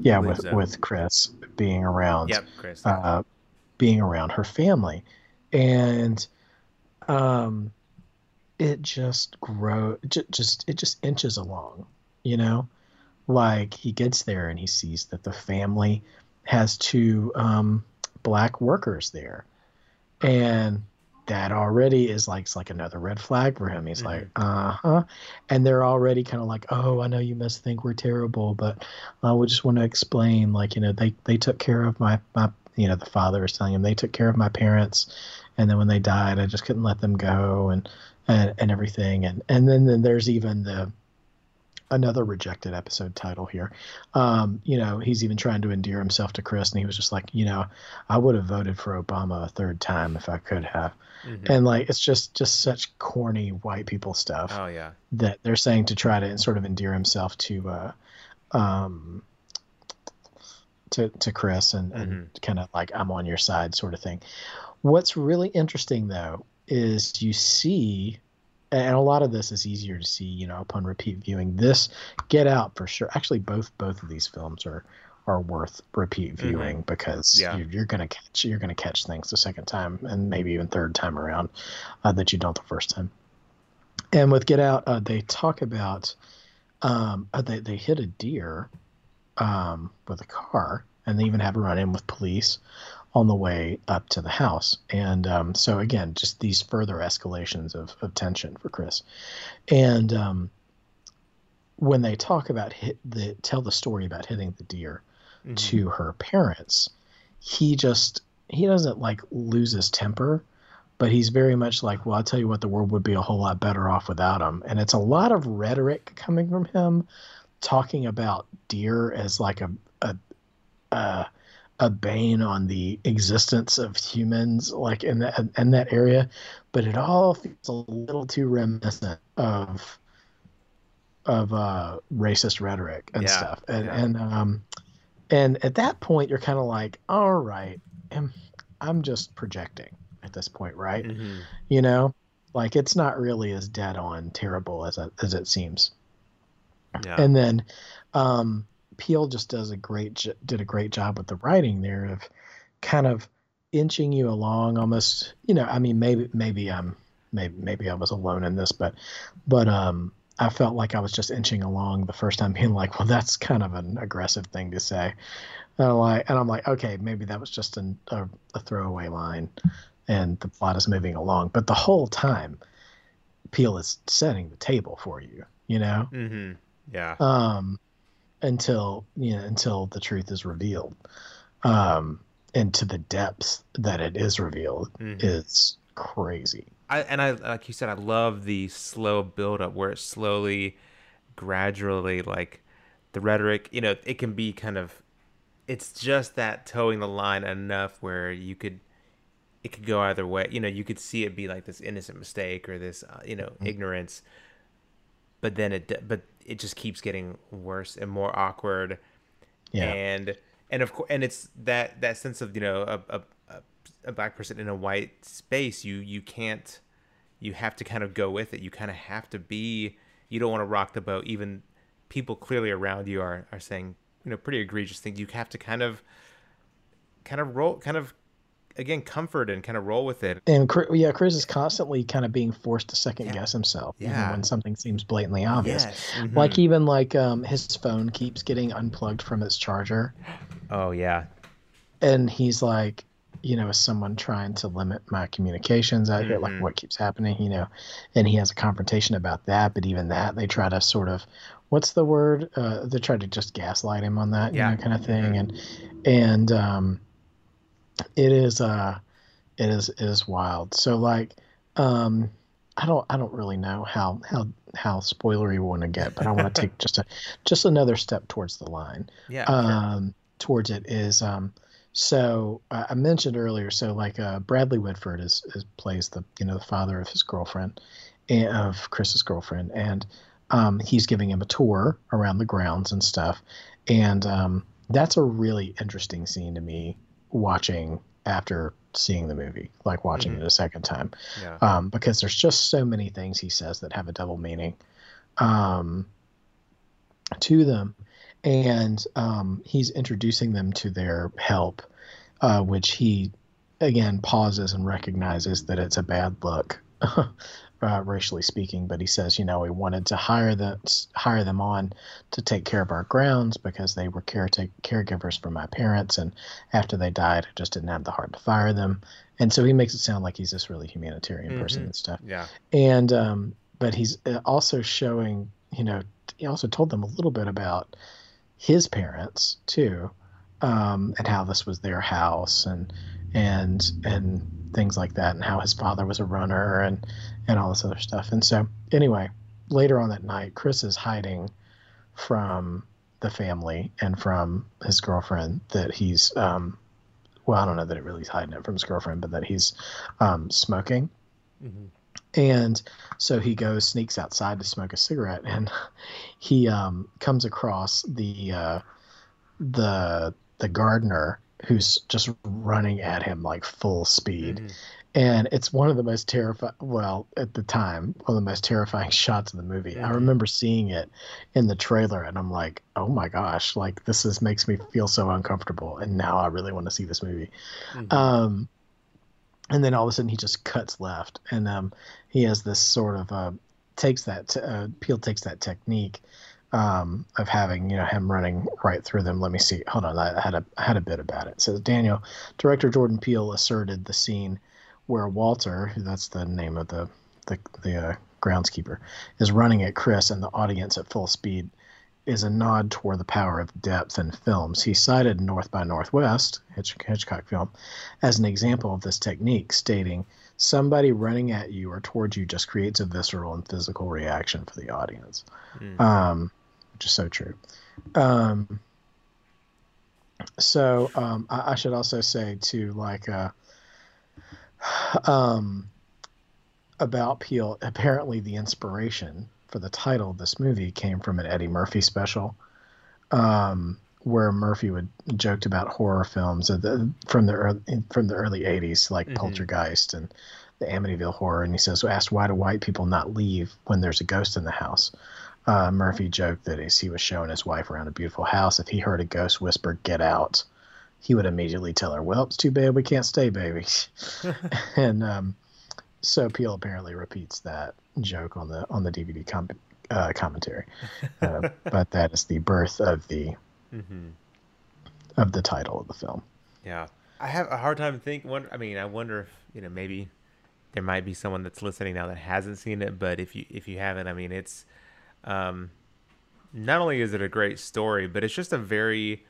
Yeah, believe with so. with Chris being around, Yep, Chris. uh, being around her family, and um, it just grow j- just it just inches along, you know, like he gets there and he sees that the family has two um, black workers there, and that already is like it's like another red flag for him. He's like, uh huh, and they're already kind of like, oh, I know you must think we're terrible, but I would just want to explain, like, you know, they they took care of my my, you know, the father is telling him they took care of my parents, and then when they died, I just couldn't let them go, and and and everything, and and then then there's even the another rejected episode title here. Um, you know, he's even trying to endear himself to Chris, and he was just like, you know, I would have voted for Obama a third time if I could have. Mhm. And like, it's just just such corny white people stuff Oh yeah. that they're saying to try to sort of endear himself to, uh, um, to to Chris and, and kind of like I'm on your side sort of thing. What's really interesting though is you see and a lot of this is easier to see, you know, upon repeat viewing. This Get Out for sure. Actually, both both of these films are are worth repeat Mm-hmm. viewing because Yeah. you, you're gonna catch you're gonna catch things the second time and maybe even third time around uh, that you don't the first time. And with Get Out, uh, they talk about um, uh, they they hit a deer um, with a car, and they even have a run in with police on the way up to the house. And um, so again, just these further escalations of, of tension for Chris. And um, when they talk about hit the tell the story about hitting the deer Mhm. to her parents, he just he doesn't like lose his temper, but he's very much like, well, I'll tell you what, the world would be a whole lot better off without him. And it's a lot of rhetoric coming from him, talking about deer as like a a a, a bane on the existence of humans, like in that in that area. But it all feels a little too reminiscent of of uh, racist rhetoric and Yeah, stuff. And yeah. and um and at that point you're kind of like, all right, I'm, I'm just projecting at this point, right? Mhm. You know, like it's not really as dead on terrible as it, as it seems. Yeah. And then um, Peele just does a great did a great job with the writing there of kind of inching you along almost. You know, I mean, maybe maybe I'm maybe maybe I was alone in this, but but um, I felt like I was just inching along the first time, being like, well, that's kind of an aggressive thing to say. And I'm like, and I'm like, okay, maybe that was just an, a, a throwaway line, and the plot is moving along. But the whole time, Peele is setting the table for you. You know, Mhm. Yeah. um, until you know until the truth is revealed, um, and to the depths that it is revealed Mhm. is crazy. I and I like you said, I love the slow build up where it slowly, gradually, like the rhetoric. You know, it can be kind of, it's just that towing the line enough where you could, it could go either way. You know, you could see it be like this innocent mistake or this, uh, you know, ignorance. But then it, but it just keeps getting worse and more awkward. Yeah, and and of course and it's that that sense of you know a, a, a- black person in a white space you you can't you have to kind of go with it. You kind of have to be you don't want to rock the boat. Even people clearly around you are are saying you know pretty egregious things. You have to kind of kind of roll kind of again comfort and kind of roll with it and yeah, Chris is constantly kind of being forced to second Yeah. guess himself, even when something seems blatantly obvious. yes mhm. Like even like um, his phone keeps getting unplugged from its charger, oh yeah and he's like, you know, is someone trying to limit my communications out here? Like Mhm. what keeps happening, you know? And he has a confrontation about that, but even that they try to sort of, what's the word? Uh, they try to just gaslight him on that, you Yeah. know, kind of thing, and and um, it is uh, it is it is wild. So like, um, I don't I don't really know how how how spoilery we want to get, but I want to take just a just another step towards the line yeah sure. um, towards it is um, so uh, I mentioned earlier. So like uh, Bradley Whitford is, is plays the you know the father of his girlfriend, and of Chris's girlfriend, and um, he's giving him a tour around the grounds and stuff, and um, that's a really interesting scene to me watching after seeing the movie, like watching Mhm. it a second time. Yeah. Um, because there's just so many things he says that have a double meaning um, to them, and um, he's introducing them to their help, uh, which he again pauses and recognizes that it's a bad look, uh, racially speaking. But he says, you know, he wanted to hire the hire them on to take care of our grounds because they were caretake caregivers for my parents, and after they died, I just didn't have the heart to fire them. And so he makes it sound like he's this really humanitarian person Mhm. and stuff yeah and um, but he's uh, also showing you know he also told them a little bit about his parents too um, and how this was their house and and and things like that and how his father was a runner and and all this other stuff and so anyway later on that night chris is hiding from the family and from his girlfriend that he's um, well i don't know that it really is hiding it from his girlfriend but that he's um, smoking Mhm. and so he goes sneaks outside to smoke a cigarette and he um, comes across the uh, the the gardener who's just running at him like full speed Mhm. And it's one of the most terrifying well at the time one of the most terrifying shots of the movie mm-hmm. i remember seeing it in the trailer and i'm like oh my gosh like this is makes me feel so uncomfortable and now i really want to see this movie mm-hmm. um and then all of a sudden he just cuts left and um he has this sort of uh takes that t- uh, Peele takes that technique um, of having you know him running right through them. Let me see. Hold on, I had a I had a bit about it. it says Daniel, director Jordan Peele asserted the scene where Walter, that's the name of the the, the uh, groundskeeper, is running at Chris and the audience at full speed, is a nod toward the power of depth in films. He cited North by Northwest, Hitch, Hitchcock film, as an example of this technique, stating, "Somebody running at you or towards you just creates a visceral and physical reaction for the audience." Mm. Um, which is so true. Um, so um, I, I, should also say too, like, uh, um, about Peele. Apparently, the inspiration for the title of this movie came from an Eddie Murphy special, um, where Murphy would joked about horror films the, from the early, from the early '80s, like mm-hmm. Poltergeist and the Amityville Horror. And he says, "Asked why do white people not leave when there's a ghost in the house?" uh, Murphy joked that as he was showing his wife around a beautiful house, if he heard a ghost whisper, "Get out," he would immediately tell her, "Well, it's too bad we can't stay, baby." and um, so Peele apparently repeats that joke on the on the DVD com- uh, commentary, uh, but that is the birth of the mm-hmm. of the title of the film. Yeah, I have a hard time thinking. I mean, I wonder if you know maybe there might be someone that's listening now that hasn't seen it, but if you if you haven't, I mean, it's um, not only is it a great story, but it's just a very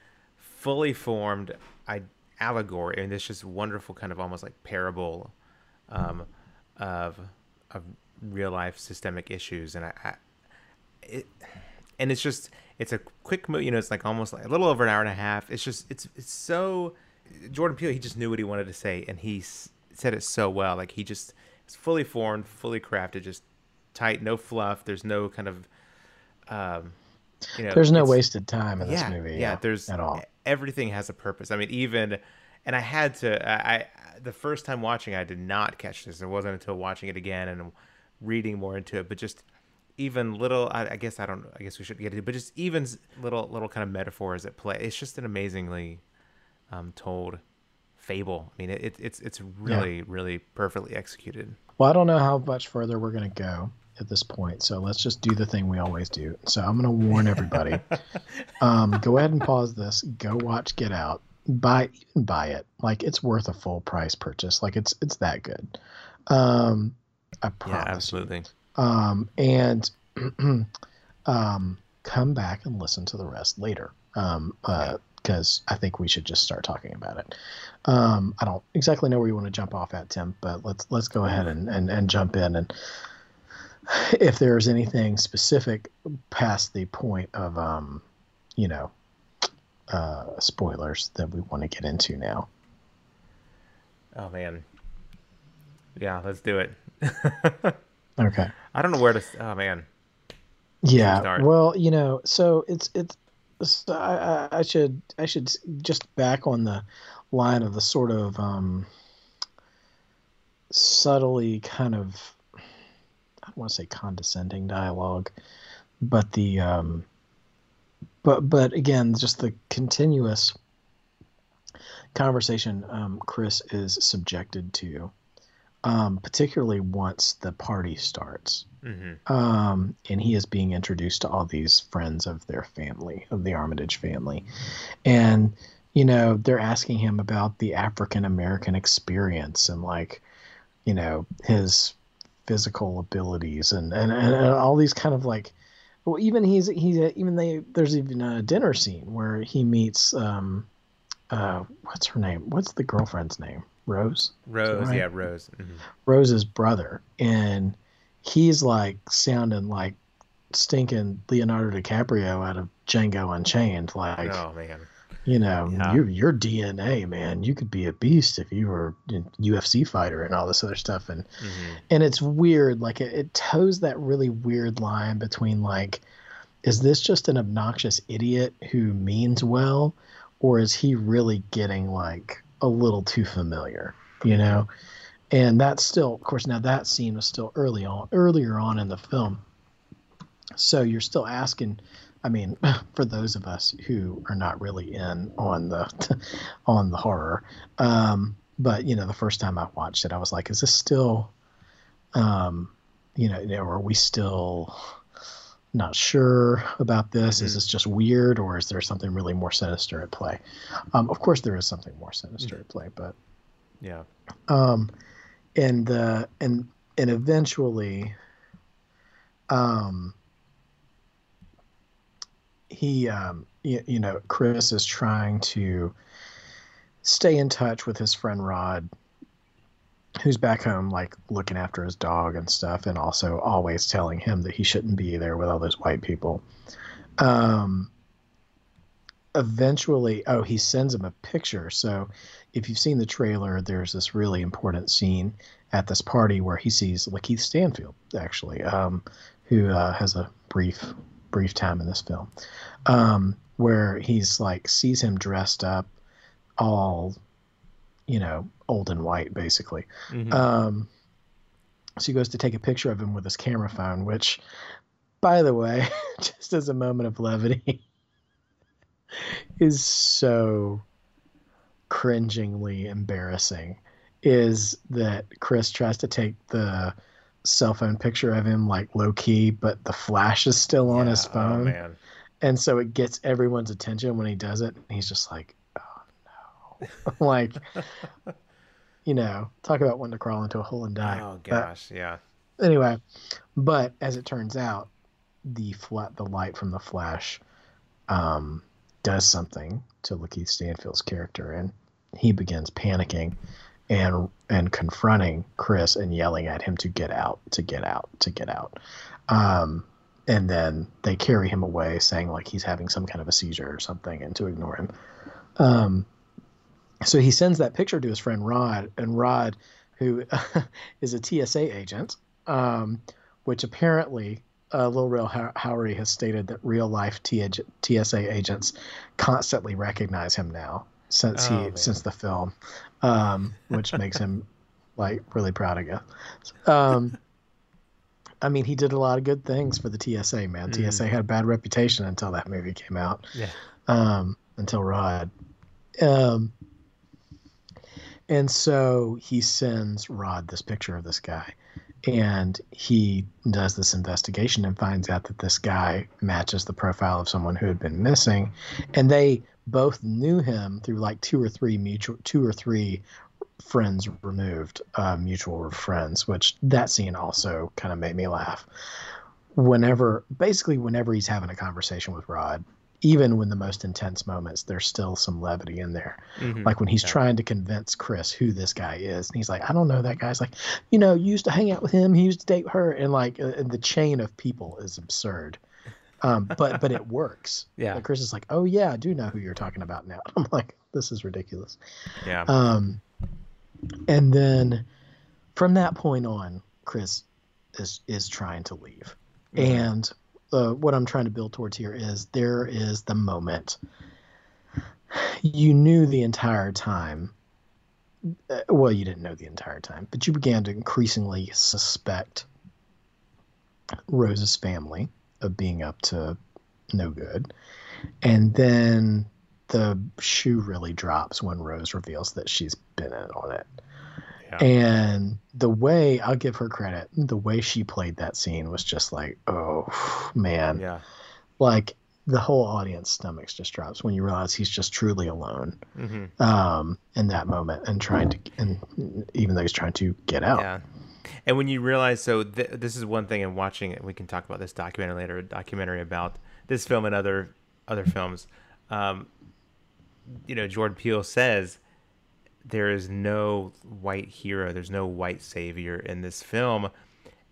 fully formed I- allegory, and it's just wonderful, kind of almost like parable um, of of real life systemic issues, and I, I it and it's just it's a quick movie. You know, it's like almost like a little over an hour and a half. It's just it's it's so Jordan Peele. He just knew what he wanted to say, and he s- said it so well. Like he just it's fully formed, fully crafted, just tight, no fluff. There's no kind of um, you know, there's no wasted time in yeah, this movie. Yeah, yeah, there's at all. Everything has a purpose. I mean, even and I had to. I, I the first time watching, I did not catch this. It wasn't until watching it again and reading more into it. But just even little, I, I guess I don't. I guess we should get it. But just even little, little kind of metaphors at play. It's just an amazingly um, told fable. I mean, it, it's it's really, yeah. really perfectly executed. Well, I don't know how much further we're gonna go at this point. So let's just do the thing we always do. So I'm going to warn everybody. um, go ahead and pause this. Go watch Get Out. Buy even buy it. Like it's worth a full price purchase. Like it's it's that good. Um, I promise. Yeah, absolutely. Um, and um, come back and listen to the rest later. Um, uh, because I think we should just start talking about it. Um, I don't exactly know where you want to jump off at, Tim, but let's let's go ahead and, and, and jump in and if there's anything specific past the point of um, you know uh, spoilers that we want to get into now. Oh man, yeah, let's do it. okay. I don't know where to. Oh man. Yeah. Well, you know, so it's it's. So I, I should I should just back on the line of the sort of um, subtly kind of I don't want to say condescending dialogue, but the um, but but again, just the continuous conversation um, Chris is subjected to, um, particularly once the party starts, mm-hmm. um, and he is being introduced to all these friends of their family, of the Armitage family, and you know they're asking him about the African American experience and like, you know his physical abilities and, and, and all these kind of like well even he's he's even they there's even a dinner scene where he meets um uh what's her name? What's the girlfriend's name? Rose? Rose right? yeah rose. Mm-hmm. rose's brother. And he's like sounding like stinking leonardo dicaprio out of django unchained like oh man you know, yeah. your your DNA, man. You could be a beast if you were a UFC fighter and all this other stuff. And mm-hmm. and it's weird, like it, it toes that really weird line between like, is this just an obnoxious idiot who means well, or is he really getting like a little too familiar? You know, and that's still, of course, now that scene was still early on, earlier on in the film. So you're still asking. I mean, for those of us who are not really in on the on the horror, um, but you know, the first time I watched it, I was like, "Is this still, um, you know, are we still not sure about this? Mm-hmm. Is this just weird, or is there something really more sinister at play?" Um, of course, there is something more sinister mm-hmm. at play, but yeah. Um, and uh, and and eventually, um, he um, you, you know Chris is trying to stay in touch with his friend Rod, who's back home, like looking after his dog and stuff, and also always telling him that he shouldn't be there with all those white people. Um, eventually, oh, he sends him a picture. So if you've seen the trailer, there's this really important scene at this party where he sees Lakeith Stanfield, actually, um, who uh, has a brief brief time in this film, um, where he's like sees him dressed up, all, you know, old and white, basically. Mm-hmm. Um, so he goes to take a picture of him with his camera phone, which, by the way, just as a moment of levity, is so cringingly embarrassing is that Chris tries to take the cell phone picture of him like low key, but the flash is still on yeah, his oh, phone. Oh, and so it gets everyone's attention when he does it. And he's just like, oh no. like, you know, talk about wanting to crawl into a hole and die. Oh gosh, but, yeah. Anyway, but as it turns out, the flat the light from the flash um, does something to Lakeith Stanfield's character, and he begins panicking and and confronting Chris and yelling at him to get out, to get out, to get out. Um, and then they carry him away, saying like he's having some kind of a seizure or something, and to ignore him. Um, so he sends that picture to his friend Rod, and Rod, who is a TSA agent, um, which apparently uh, Lil Rel Howery has stated that real life TSA agents constantly recognize him now since oh, he man. since the film, um, which makes him like really proud of you. Um, I mean, he did a lot of good things for the TSA. Man, mm. TSA had a bad reputation until that movie came out. Yeah. Um, until Rod. Um, and so he sends Rod this picture of this guy, and he does this investigation and finds out that this guy matches the profile of someone who had been missing, and they both knew him through like two or three mutual, two or three friends removed, uh, mutual friends, which that scene also kind of made me laugh. Whenever, basically, whenever he's having a conversation with Rod, even when the most intense moments, there's still some levity in there. Mm-hmm. Like when he's yeah. trying to convince Chris who this guy is, and he's like, "I don't know that guy's like, you know, you used to hang out with him, he used to date her," and like, uh, and the chain of people is absurd. Um, but but it works. Yeah. Like Chris is like, "Oh yeah, I do know who you're talking about now." I'm like, "This is ridiculous." Yeah. Um, and then from that point on, Chris is is trying to leave, mm-hmm. and uh, what I'm trying to build towards here is there is the moment you knew the entire time. Uh, well, you didn't know the entire time, but you began to increasingly suspect Rose's family of being up to no good. And then the shoe really drops when Rose reveals that she's been in on it. And the way I'll give her credit, the way she played that scene was just like, oh man. Yeah. Like the whole audience stomachs just drops when you realize he's just truly alone mm-hmm. um, in that moment and trying to, and even though he's trying to get out. Yeah. And when you realize, so th- this is one thing in watching it, we can talk about this documentary later, a documentary about this film and other other films. Um, you know, Jordan Peele says there is no white hero, there's no white savior in this film.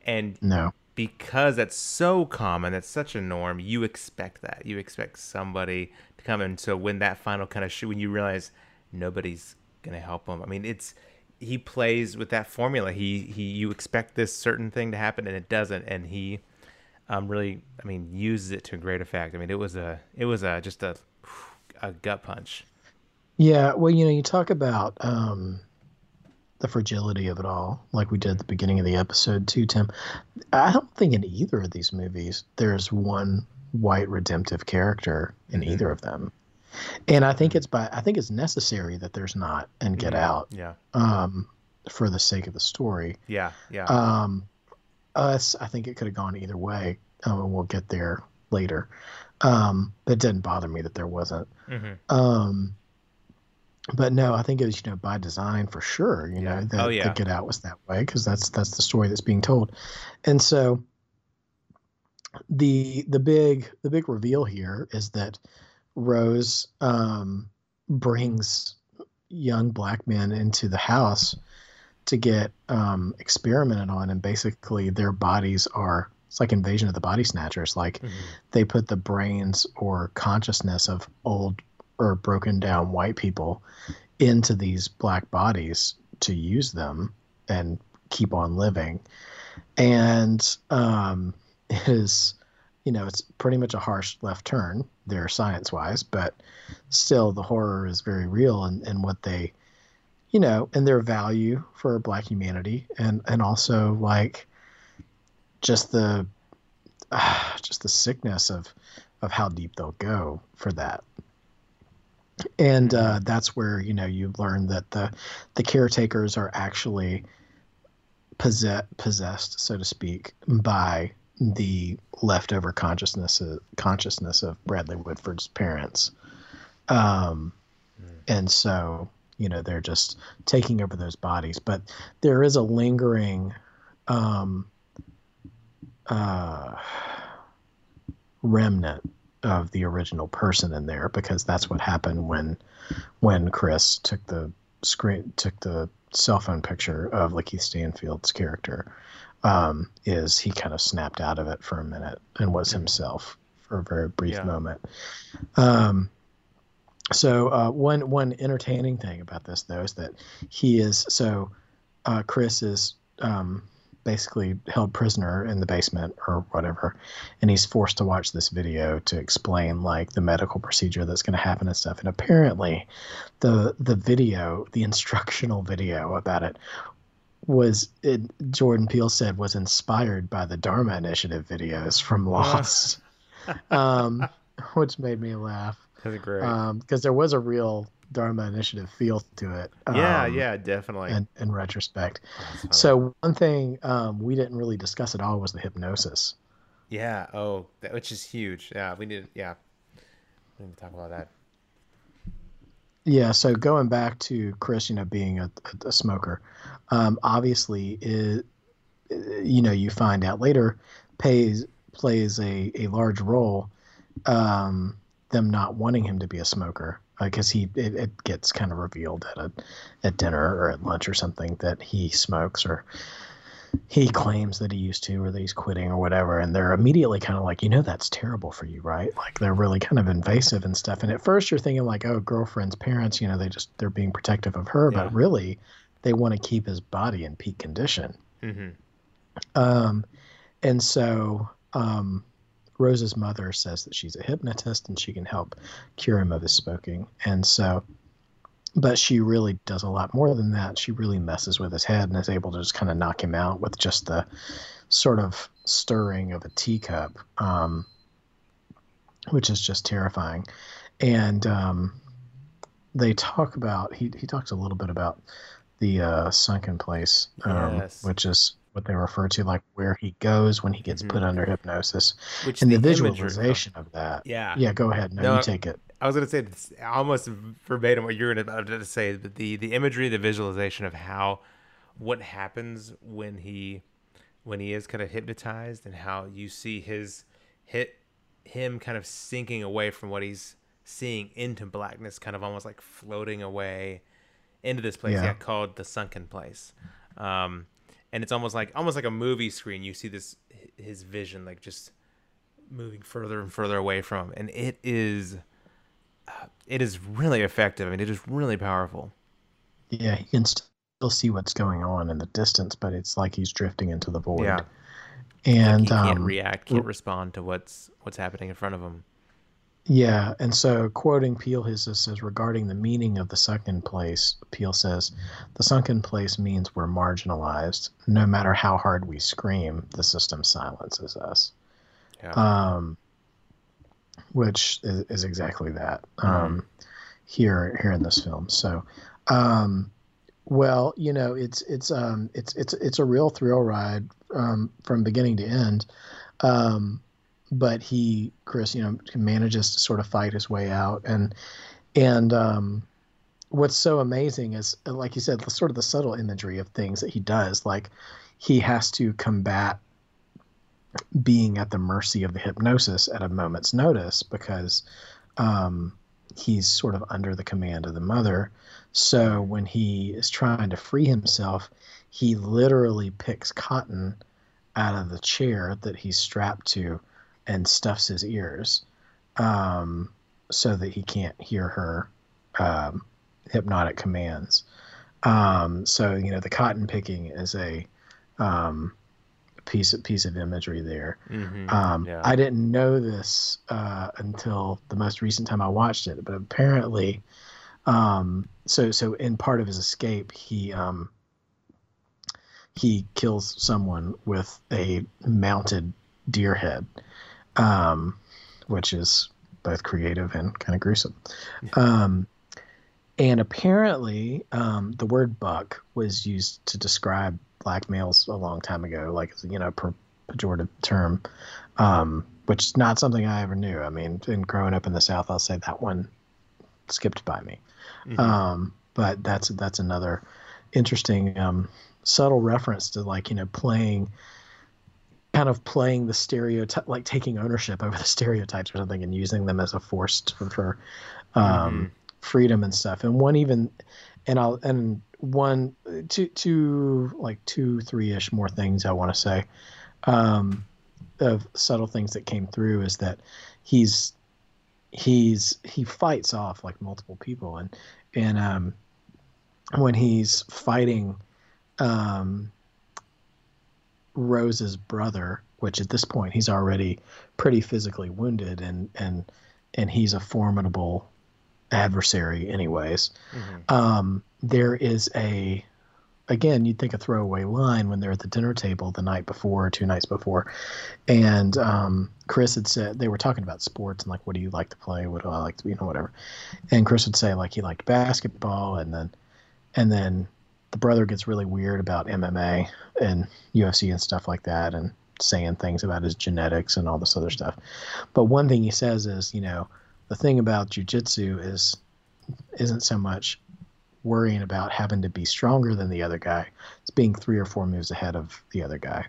And no. because that's so common, that's such a norm, you expect that. You expect somebody to come and So when that final kind of shoot, when you realize nobody's going to help him, I mean, it's he plays with that formula. He he you expect this certain thing to happen and it doesn't, and he um really I mean uses it to a great effect. I mean it was a it was a just a a gut punch. Yeah, well, you know, you talk about um, the fragility of it all, like we did at the beginning of the episode too, Tim. I don't think in either of these movies there's one white redemptive character in mm-hmm. either of them. And I think it's by I think it's necessary that there's not and Get mm-hmm. Out. Yeah. Um, for the sake of the story. Yeah. Yeah. Um, us, I think it could have gone either way. Oh, we'll get there later. Um, but it didn't bother me that there wasn't. Mm-hmm. Um, but no, I think it was you know by design for sure. You yeah. know that, oh, yeah. that Get Out was that way because that's that's the story that's being told, and so the the big the big reveal here is that Rose um, brings young black men into the house to get um, experimented on, and basically their bodies are it's like invasion of the body snatchers. Like mm-hmm. they put the brains or consciousness of old or broken down white people into these black bodies to use them and keep on living. And um, is, you know, it's pretty much a harsh left turn there science wise, but still the horror is very real and, and what they, you know, and their value for black humanity and, and also like just the, uh, just the sickness of, of how deep they'll go for that. And uh, that's where you know you learn that the the caretakers are actually possess, possessed, so to speak, by the leftover consciousness of, consciousness of Bradley Whitford's parents, um, mm. and so you know they're just taking over those bodies. But there is a lingering um, uh, remnant of the original person in there because that's what happened when when Chris took the screen took the cell phone picture of Lakeith Stanfield's character um, is he kind of snapped out of it for a minute and was himself for a very brief yeah. moment. Um, so uh, one one entertaining thing about this though is that he is so uh, Chris is um, basically held prisoner in the basement or whatever and he's forced to watch this video to explain like the medical procedure that's going to happen and stuff and apparently the the video the instructional video about it was it, jordan peele said was inspired by the dharma initiative videos from lost um, which made me laugh that's great because um, there was a real Dharma Initiative feel to it. Yeah, um, yeah, definitely. In, in retrospect. So one thing um, we didn't really discuss at all was the hypnosis. Yeah. Oh, that, which is huge. Yeah, we need. Yeah, we need to talk about that. Yeah. So going back to Chris, you know, being a, a, smoker, um, obviously, it, you know, you find out later, pays plays a a large role. Um, them not wanting him to be a smoker because he it, it, gets kind of revealed at a at dinner or at lunch or something that he smokes or he claims that he used to or that he's quitting or whatever and they're immediately kind of like you know that's terrible for you right like they're really kind of invasive and stuff and at first you're thinking like oh girlfriend's parents you know they just they're being protective of her yeah. but really they want to keep his body in peak condition mm-hmm. um and so um Rose's mother says that she's a hypnotist and she can help cure him of his smoking. And so, but she really does a lot more than that. She really messes with his head and is able to just kind of knock him out with just the sort of stirring of a teacup, um, which is just terrifying. And um, they talk about, he, he talks a little bit about the uh, sunken place, um, yes. which is what they refer to like where he goes when he gets mm-hmm. put under hypnosis Which and the, the visualization of, of, that yeah yeah go ahead no, no you take it i was going to say it's almost verbatim what you're about to say but the the imagery the visualization of how what happens when he when he is kind of hypnotized and how you see his hit him kind of sinking away from what he's seeing into blackness kind of almost like floating away into this place yeah. yeah called the sunken place um and it's almost like almost like a movie screen. You see this his vision like just moving further and further away from him, and it is it is really effective. I mean, it is really powerful. Yeah, he can still see what's going on in the distance, but it's like he's drifting into the void. Yeah. And like he can't um, react, can't respond to what's what's happening in front of him. Yeah, and so quoting Peele, his says regarding the meaning of the sunken place, Peele says, "The sunken place means we're marginalized. No matter how hard we scream, the system silences us." Yeah. Um, which is, is exactly that mm-hmm. um, here here in this film. So, um, well, you know, it's it's um, it's it's it's a real thrill ride um, from beginning to end. Um, but he, Chris, you know, manages to sort of fight his way out, and and um, what's so amazing is, like you said, the, sort of the subtle imagery of things that he does. Like he has to combat being at the mercy of the hypnosis at a moment's notice because um, he's sort of under the command of the mother. So when he is trying to free himself, he literally picks cotton out of the chair that he's strapped to and stuffs his ears um, so that he can't hear her um, hypnotic commands. Um, so you know the cotton picking is a um, piece of piece of imagery there. Mm-hmm. Um, yeah. I didn't know this uh, until the most recent time I watched it, but apparently, um, so so in part of his escape, he um, he kills someone with a mounted deer head, um, which is both creative and kind of gruesome. Um, and apparently, um, the word buck was used to describe black males a long time ago, like you know, per, pejorative term, um, which is not something I ever knew. I mean, in growing up in the South, I'll say that one skipped by me. Mm-hmm. Um, but that's that's another interesting um, subtle reference to like you know playing kind of playing the stereotype like taking ownership over the stereotypes or something and using them as a force for, for um, mm-hmm. freedom and stuff and one even and i'll and one two two like two three ish more things I want to say um, of subtle things that came through is that he's he's he fights off like multiple people. And and um, when he's fighting um, Rose's brother, which at this point he's already pretty physically wounded and and and he's a formidable adversary anyways. Mm-hmm. um, there is a again you'd think a throwaway line when they're at the dinner table the night before or two nights before. And um, chris had said they were talking about sports and like what do you like to play? What do i like to you know whatever. And chris would say like he liked basketball and then and then the brother gets really weird about mma and ufc and stuff like that and saying things about his genetics and all this other stuff. But one thing he says is you know the thing about jujitsu is isn't so much worrying about having to be stronger than the other guy. It's being three or four moves ahead of the other guy.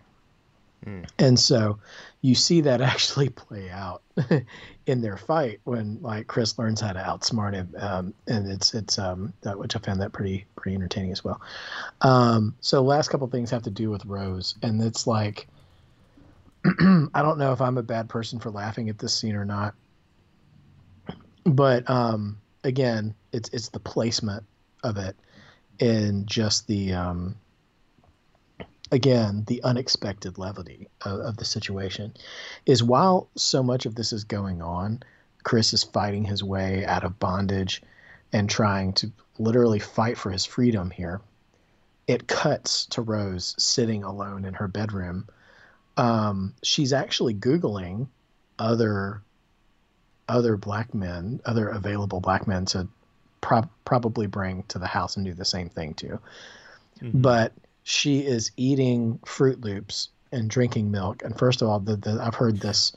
Mm. And so you see that actually play out in their fight when like Chris learns how to outsmart him. Um, and it's, it's, um, that, which I found that pretty, pretty entertaining as well. Um, so last couple things have to do with Rose and it's like, I don't know if I'm a bad person for laughing at this scene or not but um, again, it's it's the placement of it and just the um, again the unexpected levity of, of, the situation is while so much of this is going on chris is fighting his way out of bondage and trying to literally fight for his freedom here it cuts to rose sitting alone in her bedroom. Um, she's actually googling other other black men, other available black men to pro- probably bring to the house and do the same thing to. Mm-hmm. But she is eating Froot Loops and drinking milk. And first of all, the, the, I've heard this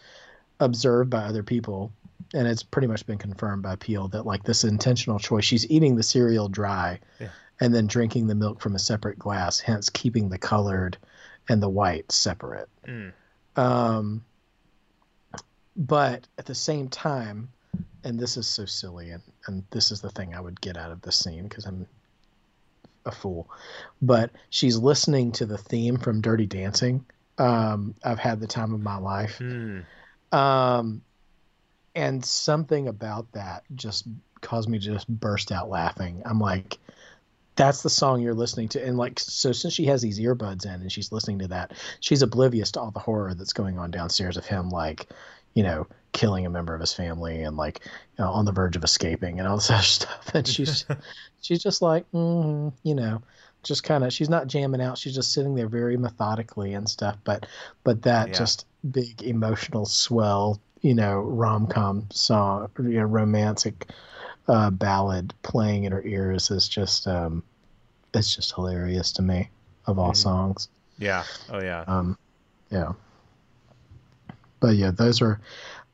observed by other people, and it's pretty much been confirmed by Peele that like this intentional choice. She's eating the cereal dry, yeah. and then drinking the milk from a separate glass, hence keeping the colored and the white separate. Mm. Um, but at the same time, and this is so silly, and, and this is the thing I would get out of this scene because I'm a fool. But she's listening to the theme from Dirty Dancing. Um, I've had the time of my life. Mm. Um, and something about that just caused me to just burst out laughing. I'm like, that's the song you're listening to. And like, so since she has these earbuds in and she's listening to that, she's oblivious to all the horror that's going on downstairs of him, like, you know, killing a member of his family and like you know, on the verge of escaping and all this other stuff. And she's she's just like, mm, you know, just kind of she's not jamming out. She's just sitting there very methodically and stuff. But but that yeah. just big emotional swell, you know, rom com song, you know, romantic uh, ballad playing in her ears is just um, it's just hilarious to me of all mm-hmm. songs. Yeah. Oh yeah. Um, yeah. But yeah, those are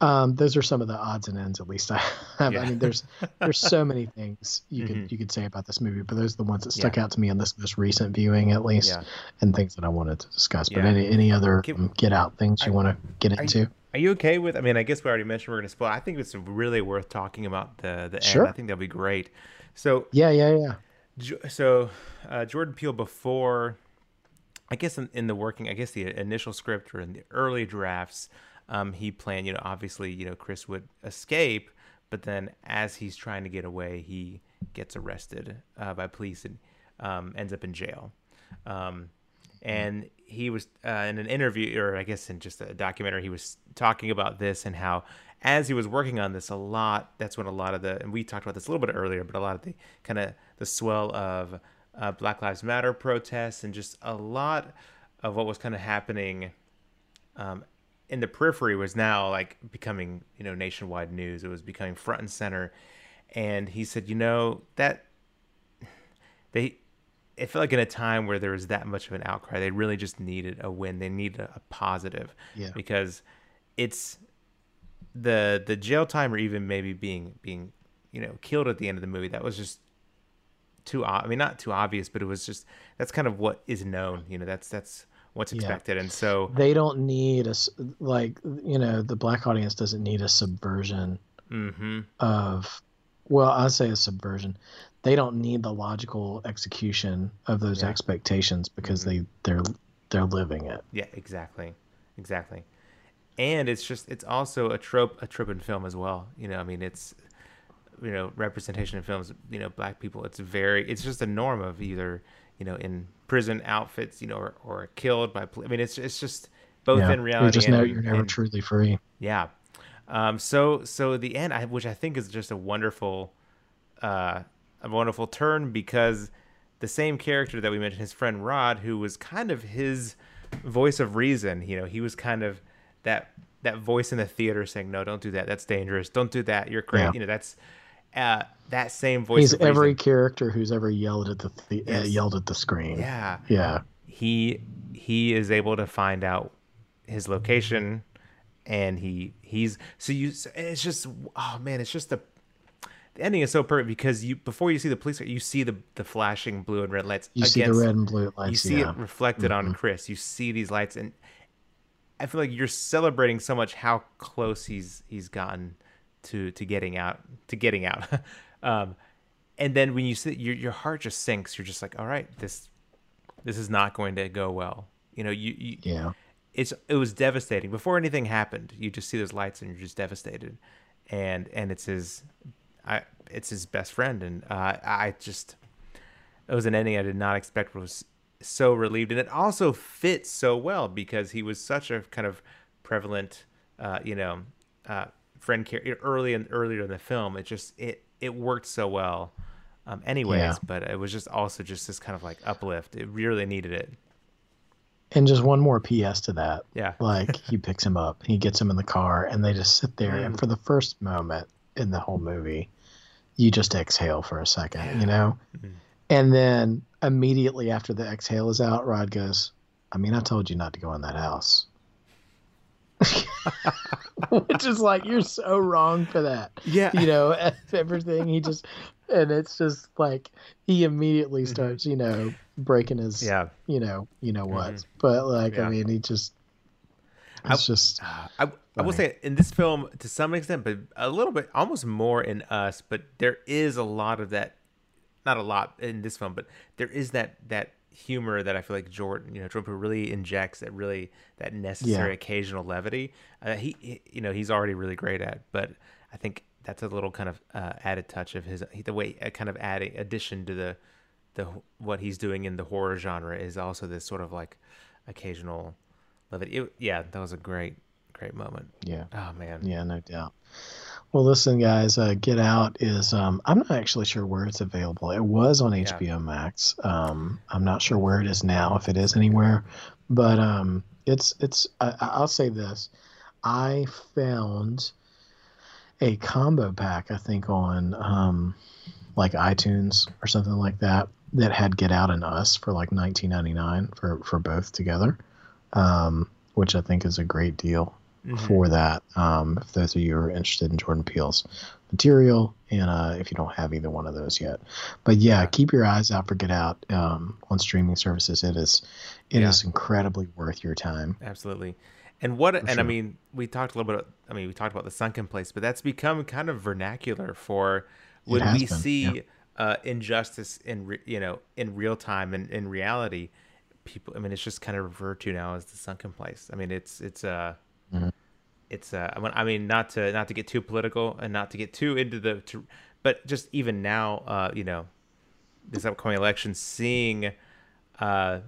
um, those are some of the odds and ends, at least I have. Yeah. I mean, there's there's so many things you mm-hmm. could you could say about this movie, but those are the ones that stuck yeah. out to me in this most recent viewing, at least, yeah. and things that I wanted to discuss. But any any other get, um, get out things you want to get are into? You, are you okay with? I mean, I guess we already mentioned we're going to spoil. I think it's really worth talking about the the sure. end. I think that'll be great. So yeah, yeah, yeah. So uh, Jordan Peele before, I guess in, in the working, I guess the initial script or in the early drafts um, he planned, you know, obviously, you know, Chris would escape, but then as he's trying to get away, he gets arrested uh, by police and um, ends up in jail. Um, and he was uh, in an interview, or I guess in just a documentary, he was talking about this and how, as he was working on this a lot, that's when a lot of the, and we talked about this a little bit earlier, but a lot of the kind of the swell of uh, Black Lives Matter protests and just a lot of what was kind of happening um, in the periphery was now like becoming you know nationwide news. It was becoming front and center, and he said, you know that they it felt like in a time where there was that much of an outcry, they really just needed a win. They needed a, a positive, yeah. because it's the the jail time or even maybe being being you know killed at the end of the movie. That was just too. I mean, not too obvious, but it was just that's kind of what is known. You know, that's that's what's expected yeah. and so they don't need a like you know the black audience doesn't need a subversion mm-hmm. of well i say a subversion they don't need the logical execution of those yeah. expectations because mm-hmm. they they're they're living it yeah exactly exactly and it's just it's also a trope a trope in film as well you know i mean it's you know representation in films you know black people it's very it's just a norm of either you know in prison outfits, you know, or, or killed by. I mean, it's it's just both yeah, in reality. You just know you're never and, truly free. Yeah. Um, so so the end, I, which I think is just a wonderful, uh, a wonderful turn because the same character that we mentioned, his friend Rod, who was kind of his voice of reason. You know, he was kind of that that voice in the theater saying, "No, don't do that. That's dangerous. Don't do that. You're crazy." Yeah. You know, that's uh, that same voice. He's every character who's ever yelled at the, the uh, yes. uh, yelled at the screen. Yeah, yeah. He he is able to find out his location, and he he's so you. It's just oh man, it's just the the ending is so perfect because you before you see the police, you see the the flashing blue and red lights. You against, see the red and blue lights. You see yeah. it reflected mm-hmm. on Chris. You see these lights, and I feel like you're celebrating so much how close he's he's gotten to to getting out to getting out. um, and then when you sit, your your heart just sinks. You're just like, all right, this this is not going to go well. You know, you, you yeah. It's it was devastating before anything happened. You just see those lights and you're just devastated, and and it's his, I it's his best friend, and uh, I just it was an ending I did not expect. Was so relieved, and it also fits so well because he was such a kind of prevalent, uh, you know, uh, friend character early and earlier in the film. It just it it worked so well. Um, anyways, yeah. but it was just also just this kind of like uplift. It really needed it. And just one more PS to that. Yeah. like he picks him up, he gets him in the car, and they just sit there. Mm. And for the first moment in the whole movie, you just exhale for a second, yeah. you know? Mm. And then immediately after the exhale is out, Rod goes, I mean, I told you not to go in that house. which is like you're so wrong for that. Yeah, you know everything. He just and it's just like he immediately mm-hmm. starts, you know, breaking his, yeah, you know, you know what. Mm-hmm. But like, yeah. I mean, he just, it's I, just. I, I will say in this film to some extent, but a little bit, almost more in us. But there is a lot of that, not a lot in this film, but there is that that humor that I feel like Jordan, you know, Jordan really injects that really that necessary yeah. occasional levity. Uh, he, he, you know, he's already really great at, but I think that's a little kind of uh, added touch of his the way a kind of adding addition to the the what he's doing in the horror genre is also this sort of like occasional levity. It, yeah, that was a great great moment. Yeah. Oh man. Yeah, no doubt. Well, listen, guys, uh, Get Out is, um, I'm not actually sure where it's available. It was on Yeah. HBO Max. Um, I'm not sure where it is now, if it is anywhere, but um, it's, it's, I, I'll say this. I found a combo pack, I think, on um, like iTunes or something like that, that had Get Out and Us for like 19.99 for, for both together, um, which I think is a great deal Mhm. for that. Um, if those of you are interested in Jordan Peele's material, and uh, if you don't have either one of those yet, but yeah, Yeah. keep your eyes out for Get Out um, on streaming services. It is, it is Yeah. incredibly worth your time. Absolutely. And what and I mean, we talked a little bit I mean, we talked about the sunken place, but that's become kind of vernacular for when we been, see yeah. uh, injustice in re, you know, in real time and in reality, people I mean, it's just kind of referred to now as the sunken place. I mean, it's it's uh Mhm. it's uh I mean- I mean not to not to get too political and not to get too into the to, but just even now uh you know this upcoming election seeing uh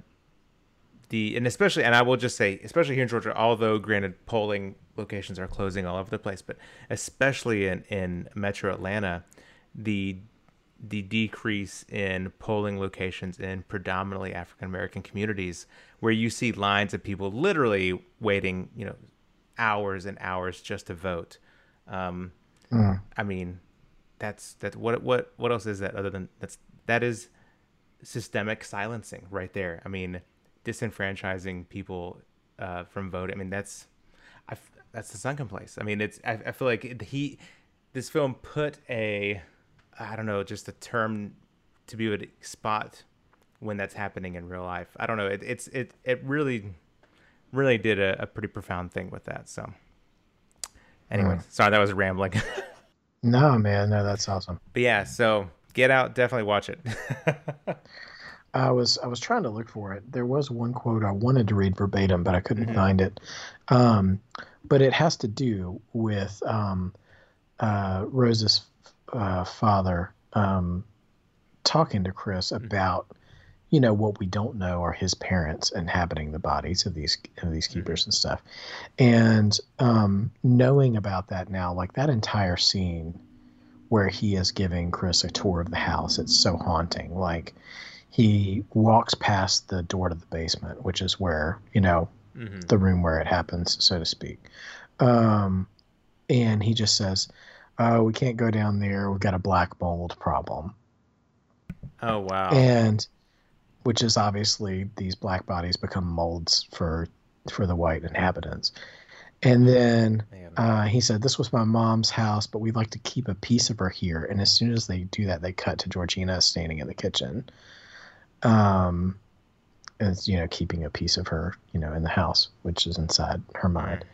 the and especially and I will just say especially here in Georgia although granted polling locations are closing all over the place but especially in in metro Atlanta the the decrease in polling locations in predominantly African American communities where you see lines of people literally waiting you know hours and hours just to vote um Mm. I mean that's that what what what else is that other than that's that is systemic silencing right there. I mean, disenfranchising people uh, from voting. I mean, that's I, that's the sunken place. I mean, it's I, I feel like it, he this film put a I don't know just a term to be able to spot when that's happening in real life. I don't know. It, it's it it really really did a, a pretty profound thing with that. So. Anyway, sorry that was rambling. No, man, no, that's awesome. But yeah, so Get Out, definitely watch it. I was I was trying to look for it. There was one quote I wanted to read verbatim, but I couldn't Mhm. find it. Um, but it has to do with um, uh, Rose's uh, father um, talking to Chris about, you know, what we don't know are his parents inhabiting the bodies of these of these keepers and stuff, and um, knowing about that now, like that entire scene where he is giving Chris a tour of the house, it's so haunting. Like he walks past the door to the basement, which is where you know hmm the room where it happens, so to speak. Um, and he just says, "Oh, we can't go down there. We've got a black mold problem." Oh wow. And which is obviously these black bodies become molds for for the white inhabitants. And then uh, he said, "This was my mom's house, but we'd like to keep a piece of her here." And as soon as they do that, they cut to Georgina standing in the kitchen, um, as you know, keeping a piece of her, you know, in the house, which is inside her mind.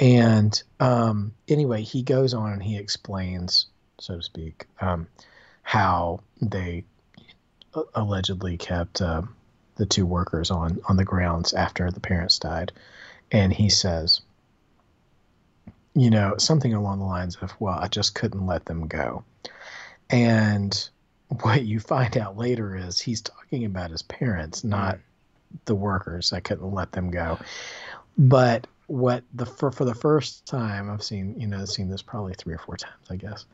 And um, anyway, he goes on and he explains, so to speak, um, how they allegedly kept uh, the two workers on on the grounds after the parents died, and he says, you know, something along the lines of, "Well, I just couldn't let them go," and what you find out later is he's talking about his parents, not the workers. I couldn't let them go, but what the for, for the first time I've seen, you know, seen this probably three or four times, I guess,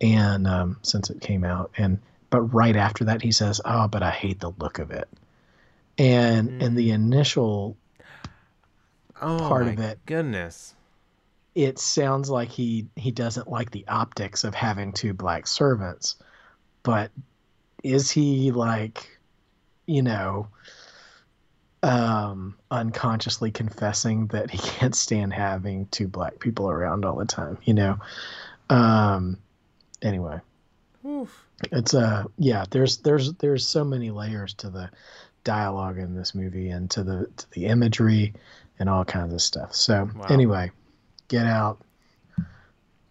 and um, since it came out, and but right after that he says, "Oh, but I hate the look of it," and in the initial oh part my of it. Goodness. it sounds like he he doesn't like the optics of having two black servants but is he like you know um unconsciously confessing that he can't stand having two black people around all the time you know um anyway Oof. It's uh yeah there's there's there's so many layers to the dialogue in this movie and to the to the imagery and all kinds of stuff so Wow. anyway get out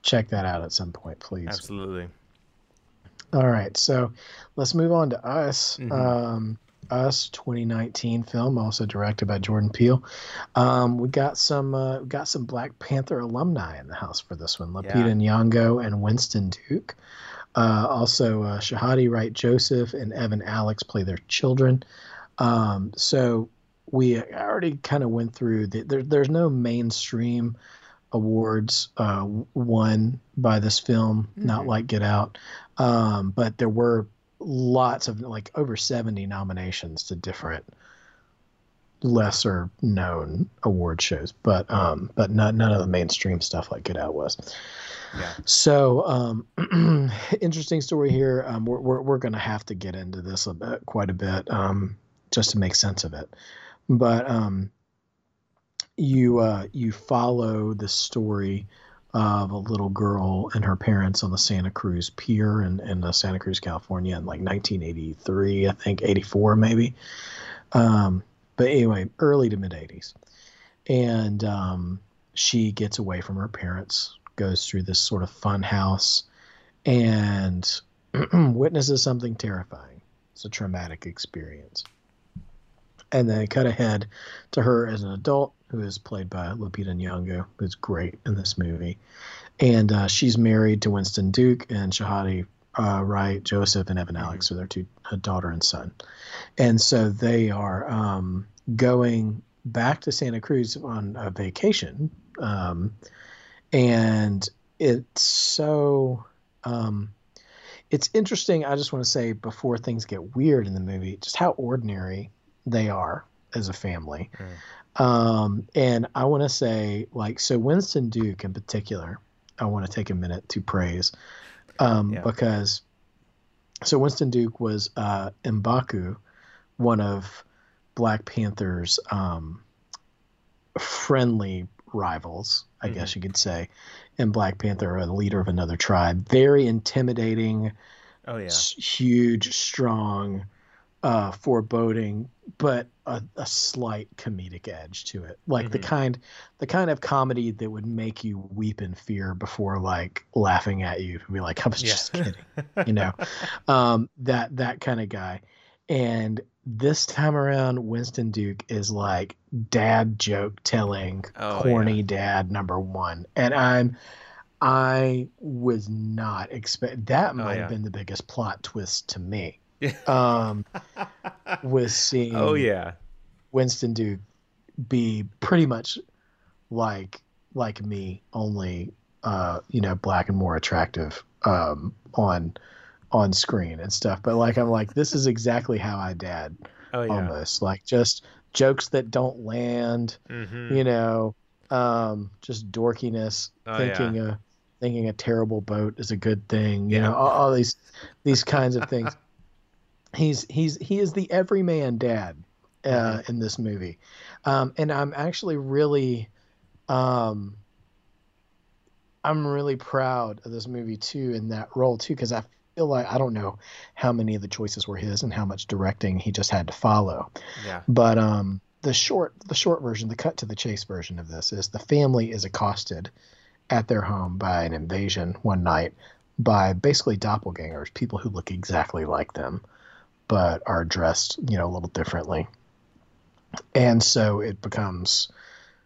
check that out at some point please Absolutely. all right so let's move on to us Mhm. um us 2019 film also directed by jordan peele um we got some uh we got some black panther alumni in the house for this one Yeah. lupita nyong'o and winston duke uh, also, uh, Shahadi Wright Joseph and Evan Alex play their children. Um, so, we already kind of went through the, there, there's no mainstream awards uh, won by this film, mm-hmm. not like Get Out, um, but there were lots of like over 70 nominations to different lesser known award shows, but um, but not none of the mainstream stuff like Get Out was. So um, interesting story here. Um, we're we're, we're going to have to get into this a bit, quite a bit, um, just to make sense of it. But um, you uh, you follow the story of a little girl and her parents on the Santa Cruz Pier in, in uh, Santa Cruz, California, in like 1983, I think 84 maybe. Um, but anyway, early to mid 80s, and um, she gets away from her parents, goes through this sort of fun house, and witnesses something terrifying. It's a traumatic experience. And then cut ahead to her as an adult who is played by Lupita Nyong'o, who's great in this movie, and uh, she's married to Winston Duke and Shahadi uh, Wright, Joseph, and Evan. Alex are their two a daughter and son, and so they are um, going back to Santa Cruz on a vacation, um, and it's so. Um, it's interesting. I just want to say before things get weird in the movie, just how ordinary they are as a family. Mm. Um, and I want to say, like, so Winston Duke in particular, I want to take a minute to praise um, yeah. because so Winston Duke was uh, Mbaku, one of Black Panther's um, friendly rivals, I mm-hmm. guess you could say, in Black Panther, a leader of another tribe. Very intimidating. Oh yeah. Huge, strong, uh, foreboding, but a, a, slight comedic edge to it, like mm-hmm. the kind, the kind of comedy that would make you weep in fear before like laughing at you and be like, "I was yeah. just kidding," you know, um, that that kind of guy. And this time around, Winston Duke is like dad joke telling, oh, corny yeah. dad number one, and I'm. I was not expect that oh, might oh, yeah. have been the biggest plot twist to me um, was seeing. Oh yeah, Winston Duke be pretty much like like me, only uh, you know, black and more attractive um, on on screen and stuff. But like I'm like, this is exactly how I dad oh, yeah. almost like just jokes that don't land. Mm-hmm. You know, um, just dorkiness, oh, thinking yeah. a thinking a terrible boat is a good thing. You yeah. know, all, all these these kinds of things. he's he's he is the everyman dad uh, mm-hmm. in this movie, um, and I'm actually really, um, I'm really proud of this movie too in that role too because I feel like I don't know how many of the choices were his and how much directing he just had to follow. Yeah. But um, the short the short version, the cut to the chase version of this is the family is accosted at their home by an invasion one night by basically doppelgangers, people who look exactly like them but are dressed, you know, a little differently. And so it becomes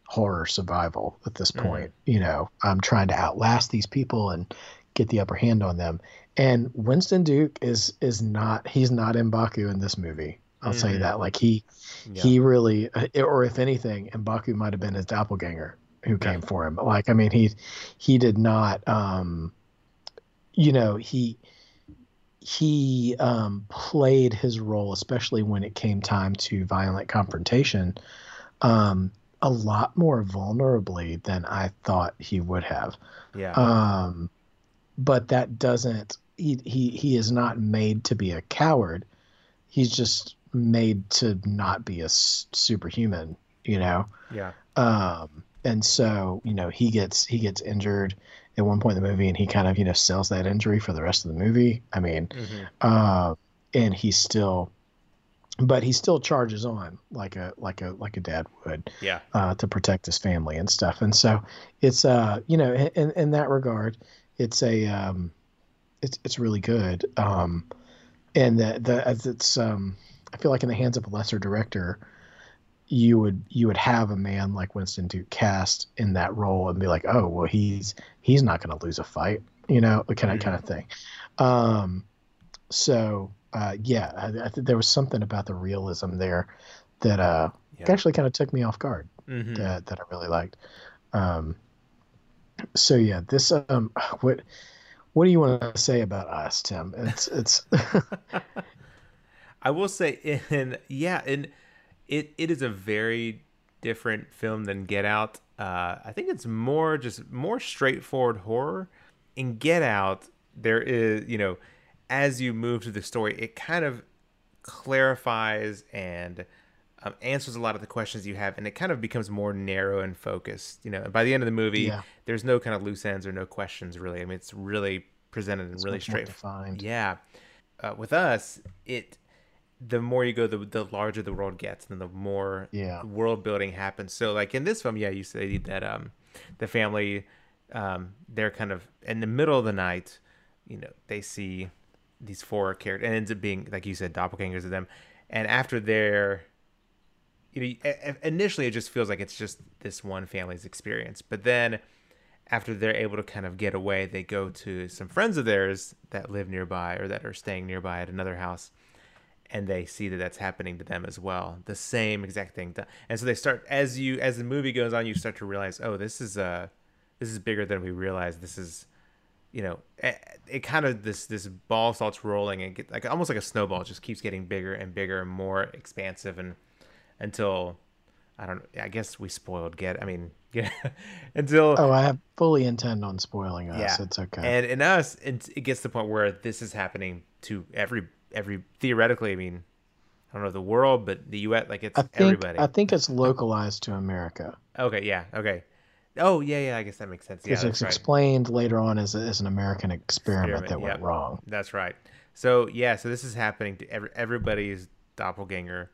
horror survival at this mm-hmm. point. Mm. You know, I'm trying to outlast these people and get the upper hand on them. And Winston Duke is is not he's not Mbaku in this movie. I'll mm-hmm. tell you mm-hmm. that. Like he yeah. he really uh, or if anything, Mbaku might have been his doppelganger who came yeah. for him. Like I mean he he did not um you know, he he um, played his role, especially when it came time to violent confrontation, um, a lot more vulnerably than I thought he would have. Yeah. Um, but that doesn't. He he he is not made to be a coward. He's just made to not be a superhuman. You know. Yeah. Um. And so you know he gets he gets injured at one point in the movie, and he kind of you know sells that injury for the rest of the movie. I mean, mm-hmm. uh, and he's still, but he still charges on like a like a like a dad would, yeah, uh, to protect his family and stuff. And so it's uh you know in in that regard, it's a um, it's it's really good. Um, and the the as it's um I feel like in the hands of a lesser director you would you would have a man like Winston Duke cast in that role and be like, oh well, he's he's not going to lose a fight, you know, kind of kind of thing. Um, so uh, yeah, I, I think there was something about the realism there that uh yeah. actually kind of took me off guard Mhm. that that I really liked. Um, so yeah, this um, what what do you want to say about us, Tim? It's it's I will say, in yeah, and it it is a very different film than Get Out. Uh, I think it's more just more straightforward horror. In Get Out, there is you know, as you move through the story, it kind of clarifies and um, answers a lot of the questions you have, and it kind of becomes more narrow and focused. You know, by the end of the movie, Yeah. there's no kind of loose ends or no questions really. I mean, it's really presented and really much more straight. defined. Yeah, uh, with us, it the more you go, the the larger the world gets, and the more Yeah. world building happens. So, like in this film, yeah, you say that um, the family, um, they're kind of in the middle of the night. You know, they see these four characters, and it ends up being like you said, doppelgangers of them. And after they're you know, initially it just feels like it's just this one family's experience, but then after they're able to kind of get away, they go to some friends of theirs that live nearby or that are staying nearby at another house, and they see that that's happening to them as well, the same exact thing. And so they start as you as the movie goes on, you start to realize, oh, this is uh this is bigger than we realized. This is you know, it, it kind of this this ball starts rolling and get like almost like a snowball, just keeps getting bigger and bigger and more expansive and until I don't I guess we spoiled get I mean yeah until Oh, I have fully intend on spoiling us. yeah It's okay. and in us it, it gets to the point where this is happening to every every theoretically I mean I don't know the world but the US like it's I think everybody I think it's localized to America okay yeah okay oh yeah yeah I guess that makes sense yeah it's right. explained later on as, a, as an American experiment, Experiment, that went yep. wrong. That's right. So yeah, so this is happening to every, everybody's doppelganger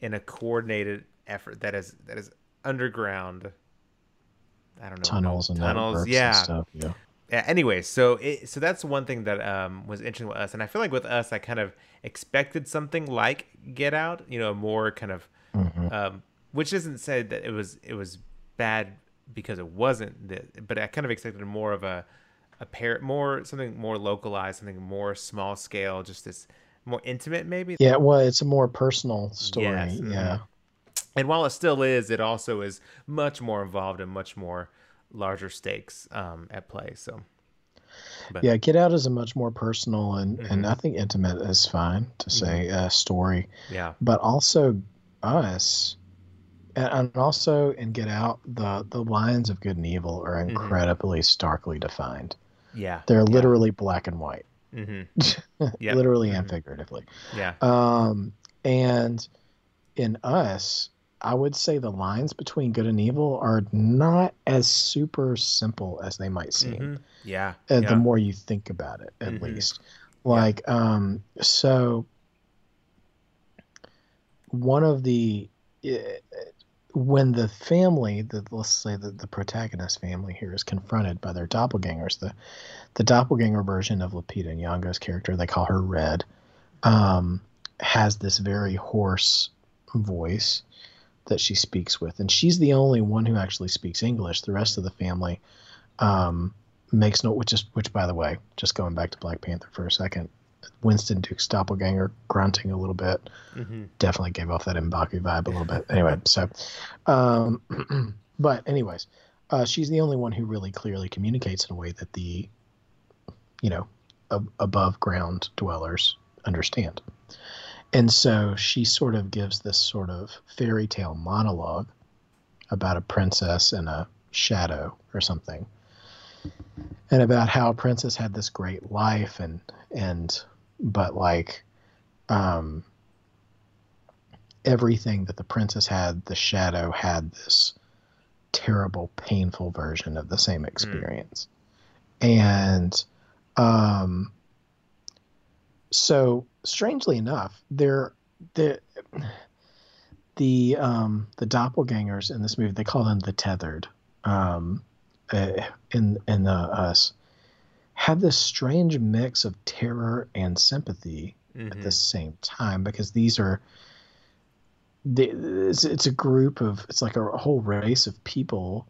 in a coordinated effort that is that is underground. I don't know Tunnels and tunnels. Yeah. and stuff. Yeah. yeah. Anyway, so it, so that's one thing that um, was interesting with us, and I feel like with us, I kind of expected something like Get Out. You know, more kind of, Mhm. um, which isn't said that it was it was bad because it wasn't, that, but I kind of expected more of a a pair more something more localized, something more small scale, just this more intimate maybe. Yeah, well, it's a more personal story. Yes, mhm. Yeah. And while it still is, it also is much more involved and much more larger stakes um, at play. So But- Yeah, Get Out is a much more personal and, and Mhm. I think intimate is fine to say uh, story, yeah, but also us, and, and also in Get Out, the the lines of good and evil are Mhm. incredibly starkly defined. yeah, They're yeah. literally black and white, hmm Yep. literally and Mhm. figuratively. yeah, Um, and in us, I would say the lines between good and evil are not as super simple as they might seem. hmm yeah, uh, yeah. the more you think about it at Mhm. least like um so one of the uh, when the family the let's say that the protagonist family here is confronted by their doppelgangers the the doppelganger version of Lupita Nyong'o's character they call her Red um has this very hoarse voice that she speaks with. And she's the only one who actually speaks English. The rest of the family um makes no which is which by the way just going back to black panther for a second winston duke's doppelganger grunting a little bit. Hmm definitely gave off that M'Baku vibe a little bit. Anyway so um but anyways uh, she's the only one who really clearly communicates in a way that the you know ab- above ground dwellers understand. And so she sort of gives this sort of fairy tale monologue about a princess and a shadow or something and about how a princess had this great life and and but like um everything that the princess had the shadow had this terrible painful version of the same experience. And um so strangely enough there the the um the doppelgangers in this movie they call them the tethered um uh, in in the us have this strange mix of terror and sympathy hmm at the same time because these are it's, it's a group of it's like a, whole race of people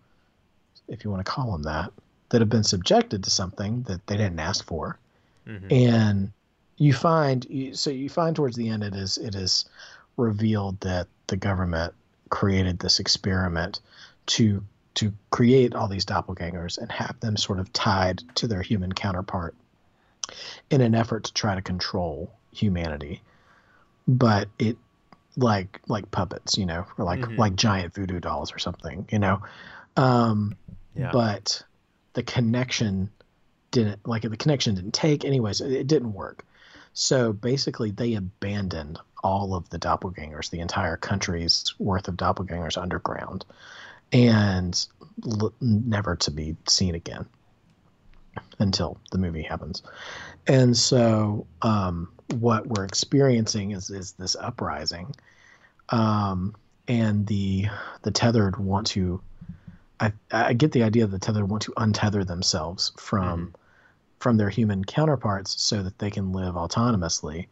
if you want to call them that that have been subjected to something that they didn't ask for. Hmm and you find so you find towards the end it is it is revealed that the government created this experiment to to create all these doppelgangers and have them sort of tied to their human counterpart in an effort to try to control humanity. But it like like puppets, you know, or like mm-hmm. like giant voodoo dolls or something, you know. Um, yeah. But the connection didn't like the connection didn't take. Anyways, it, it didn't work. So basically, they abandoned all of the doppelgangers, the entire country's worth of doppelgangers underground, and l- never to be seen again until the movie happens. And so, um, what we're experiencing is is this uprising, um, and the the tethered want to. I, I get the idea that the tethered want to untether themselves from mm-hmm. from their human counterparts so that they can live autonomously,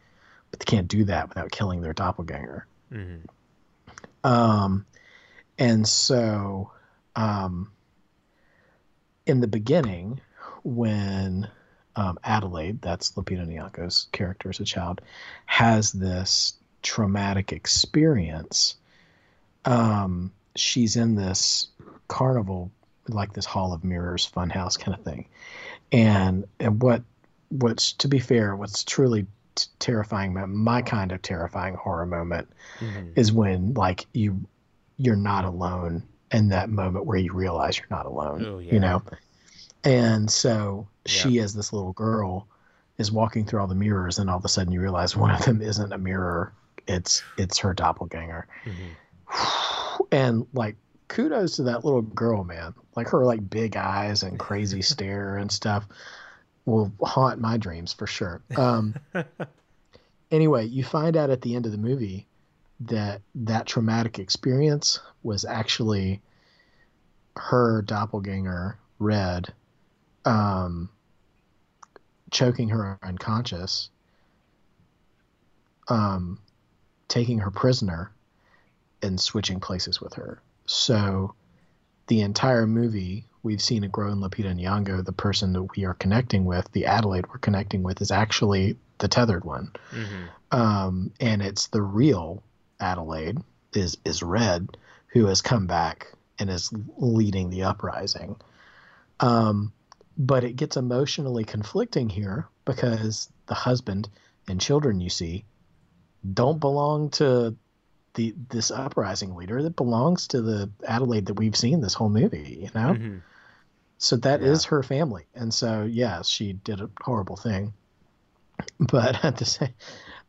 but they can't do that without killing their doppelganger. Mm-hmm. Um, and so, um, in the beginning, when um, Adelaide, that's Lupita Nyong'o's character as a child, has this traumatic experience. Um, she's in this carnival, like this Hall of Mirrors funhouse kind of thing, and and what what's to be fair, what's truly t- terrifying, my kind of terrifying horror moment, mm-hmm. is when like you you're not alone in that moment where you realize you're not alone. Oh, yeah. You know, and so yeah. she, as this little girl, is walking through all the mirrors, and all of a sudden you realize one of them isn't a mirror; it's it's her doppelganger. Mm-hmm. And like, kudos to that little girl, man. Like her like big eyes and crazy stare and stuff will haunt my dreams for sure. Um, anyway, you find out at the end of the movie that that traumatic experience was actually her doppelganger, Red, um, choking her unconscious, um, taking her prisoner, and switching places with her. So the entire movie, we've seen a grown Lupita and Nyong'o, the person that we are connecting with, the Adelaide we're connecting with, is actually the tethered one. Mm-hmm. Um, and it's the real Adelaide is is Red, who has come back and is leading the uprising. Um, but it gets emotionally conflicting here because the husband and children you see don't belong to the this uprising leader that belongs to the Adelaide that we've seen this whole movie, you know? Mm-hmm. So that yeah. is her family. And so yeah, she did a horrible thing. But at the same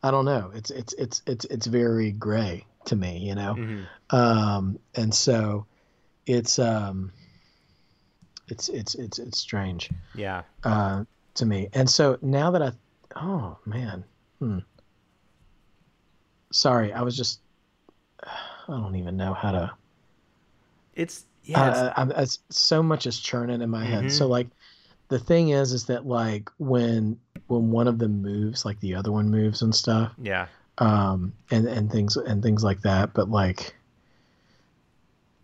I don't know. It's it's it's it's it's very gray to me, you know. Mm-hmm. Um and so it's um it's it's it's it's strange. Yeah. Uh, to me, and so now that I, oh man, hmm. Sorry, I was just. I don't even know how to. It's yeah. Uh, I, I, so much is churning in my mm-hmm. head. So like, the thing is, is that like when when one of them moves, like the other one moves and stuff. Yeah. Um, and and things and things like that, but like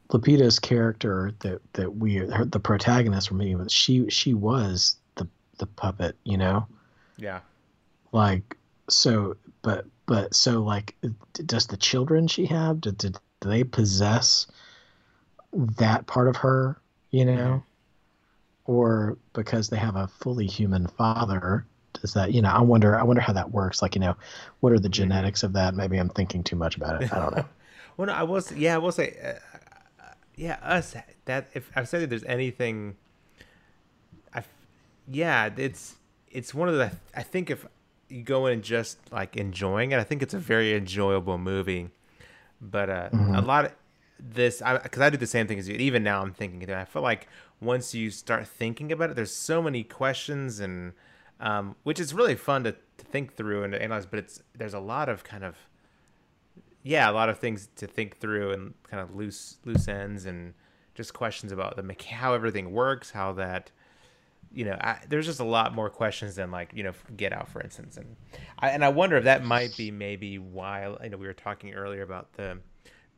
Lupita's character that that we her, the protagonist for meeting was she she was the the puppet, you know. Yeah. Like so, but but so like, does the children she have did, did do they possess that part of her, you know, mm-hmm. Or because they have a fully human father? Does that you know? I wonder. I wonder how that works. Like you know, what are the mm-hmm. genetics of that? Maybe I'm thinking too much about it. I don't know. well, no, I was. Yeah, I will say. Uh, yeah, us that if I've said that there's anything, I, yeah, it's it's one of the. I think if you go in and just like enjoying it, I think it's a very enjoyable movie. But uh, mm-hmm. a lot of this, because I, I, do the same thing as you. Even now, I'm thinking I feel like once you start thinking about it, there's so many questions and. Um, which is really fun to, to think through and analyze, but it's there's a lot of kind of yeah, a lot of things to think through and kind of loose loose ends and just questions about the how everything works, how that you know, I, there's just a lot more questions than like you know Get Out, for instance, and I and I wonder if that might be maybe why you know we were talking earlier about the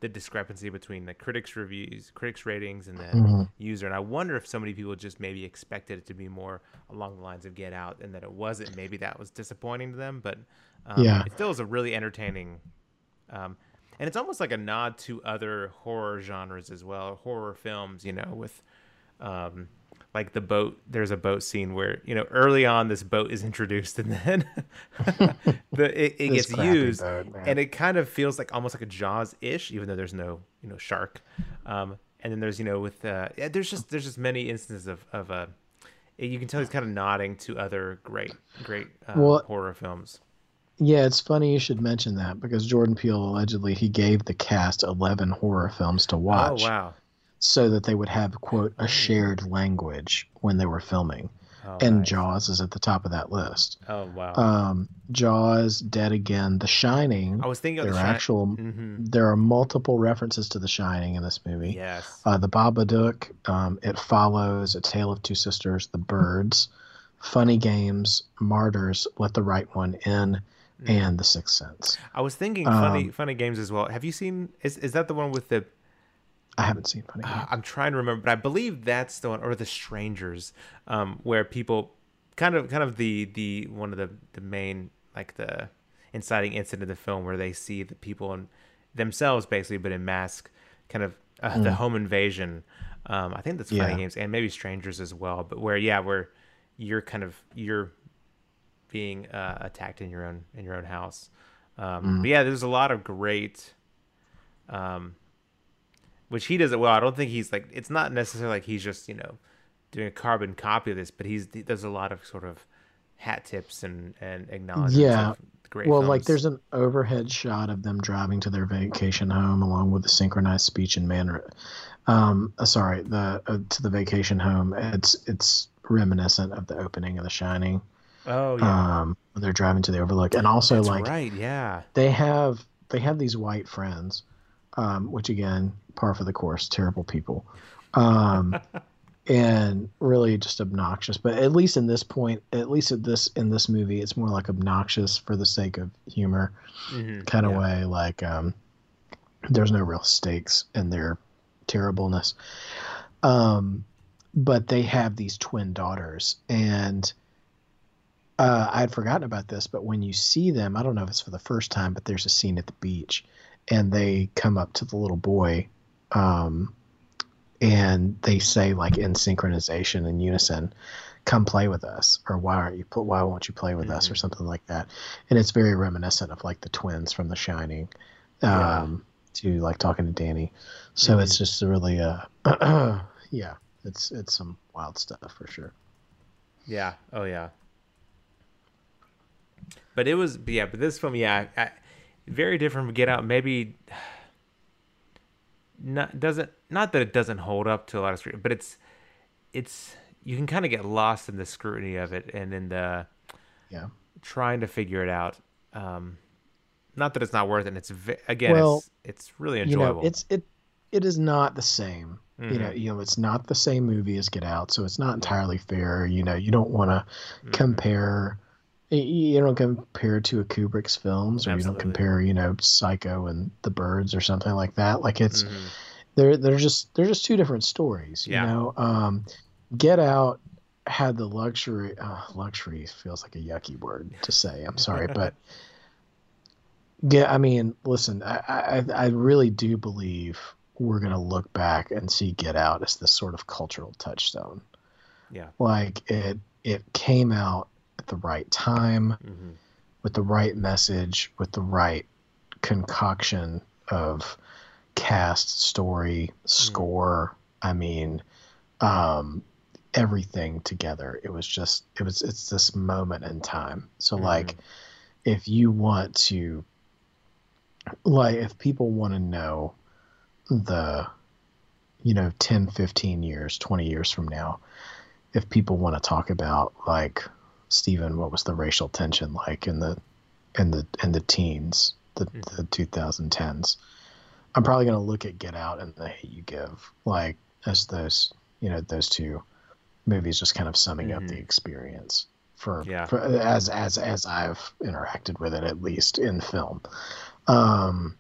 the discrepancy between the critics reviews, critics ratings, and the mm-hmm. user, and I wonder if so many people just maybe expected it to be more along the lines of Get Out, and that it wasn't. Maybe that was disappointing to them, but um, yeah, it still is a really entertaining um, and it's almost like a nod to other horror genres as well, horror films. You know, with um, like the boat. There's a boat scene where you know early on this boat is introduced, and then the it, it gets used, boat, and it kind of feels like almost like a Jaws ish, even though there's no you know shark. Um, and then there's you know with uh, there's just there's just many instances of of uh, you can tell he's kind of nodding to other great great uh, Well, horror films. Yeah, it's funny you should mention that because Jordan Peele allegedly he gave the cast 11 horror films to watch Oh wow! So that they would have quote a shared language when they were filming. Oh, and nice. Jaws is at the top of that list. Oh wow! Um, Jaws, Dead Again, The Shining. I was thinking of there the are Shi- actual Mhm. there are multiple references to The Shining in this movie. Yes. Uh, the Babadook, um, It Follows, A Tale of Two Sisters, The Birds, Funny Games, Martyrs, Let the Right One In, Mm-hmm. and The Sixth Sense. I was thinking funny um, funny games as well. Have you seen? Is is that the one with the? I haven't seen Funny Games. Uh, I'm trying to remember, but I believe that's the one, or the Strangers, um, where people kind of kind of the the one of the the main like the inciting incident of the film where they see the people in themselves basically, but in mask, kind of uh, the home invasion. Um, I think that's funny Mm. Yeah. games and maybe Strangers as well, but where yeah, where you're kind of you're being uh, attacked in your own in your own house. Um, But yeah, there's a lot of great, um, which he does it well. I don't think he's like it's not necessarily like he's just you know doing a carbon copy of this, but he's he does a lot of sort of hat tips and and acknowledgments. Yeah. great. well, like there's an overhead shot of them driving to their vacation home, along with the synchronized speech and manner. Um, uh, sorry, the uh, to the vacation home. It's it's reminiscent of the opening of The Shining. oh yeah, Um, when they're driving to the Overlook, and also that's like right, yeah, they have they have these white friends, um, which again, par for the course, terrible people, um, and really just obnoxious. But at least in this point, at least at this in this movie, it's more like obnoxious for the sake of humor Mhm, kind of yeah. way. Like um, there's no real stakes in their terribleness. Um, but they have these twin daughters, and uh, I had forgotten about this. But when you see them, I don't know if it's for the first time, but there's a scene at the beach, and they come up to the little boy, um, and they say like in synchronization in unison, "Come play with us," or "Why aren't you? Why won't you play with us?" or something like that and it's very reminiscent of like the twins from The Shining, Yeah. um, to like talking to Danny. So it's just really uh, yeah, it's it's some wild stuff for sure. Yeah. Oh yeah. But it was yeah, but this film, yeah, I, very different from Get Out. Maybe not doesn't not that it doesn't hold up to a lot of scrutiny, but it's it's you can kind of get lost in the scrutiny of it and in the Yeah. trying to figure it out. Um, not that it's not worth it. and It's again, Well, it's it's really enjoyable. You know, it's it it is not the same. You Mm-hmm. know, you know, it's not the same movie as Get Out, so it's not entirely fair. You know, you don't want to Mm-hmm. compare. You don't compare to a Kubrick's films, or you don't compare, you know, Psycho and The Birds or something like that. Like it's Mhm. they're they're just they're just two different stories. You Yeah. know, um, Get Out had the luxury. Uh, luxury feels like a yucky word to say. I'm sorry, but yeah, I mean, listen, I, I I really do believe we're gonna look back and see Get Out as this sort of cultural touchstone. Yeah. Like it it came out at the right time hmm with the right message, with the right concoction of cast, story, score. I mean, um, everything together. It was just, it was, it's this moment in time. So, Mhm. like, if you want to, like, if people want to know the, you know, 10, 15 years, 20 years from now, if people want to talk about, like, Stephen, what was the racial tension like in the in the in the teens, the the 2010s? I'm probably going to look at Get Out and The Hate You Give, like as those you know those two movies, just kind of summing up the Mhm. experience for, Yeah. for as as as I've interacted with it at least in film. Um,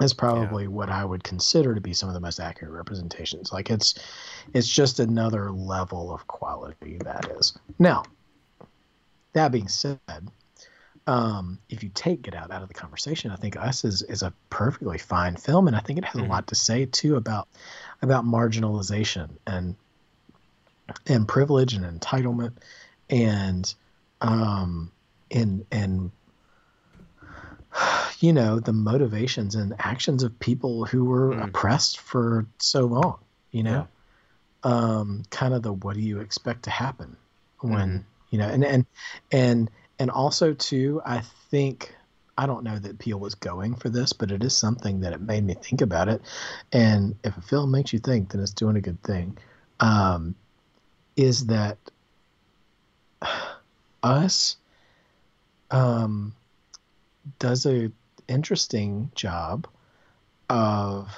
is probably what I would consider to be some of the most accurate representations. Like it's it's just another level of quality that is. Now, that being said, um, if you take Get Out out of the conversation, I think Us is is a perfectly fine film, and I think it has mm-hmm. a lot to say too about about marginalization and and privilege and entitlement and um and and you know the motivations and actions of people who were mm. oppressed for so long you know yeah. um kind of the what do you expect to happen when mm. You know and and and and also too i think i don't know that Peele was going for this but it is something that it made me think about it. And if a film makes you think then it's doing a good thing. Um is that us um does a interesting job of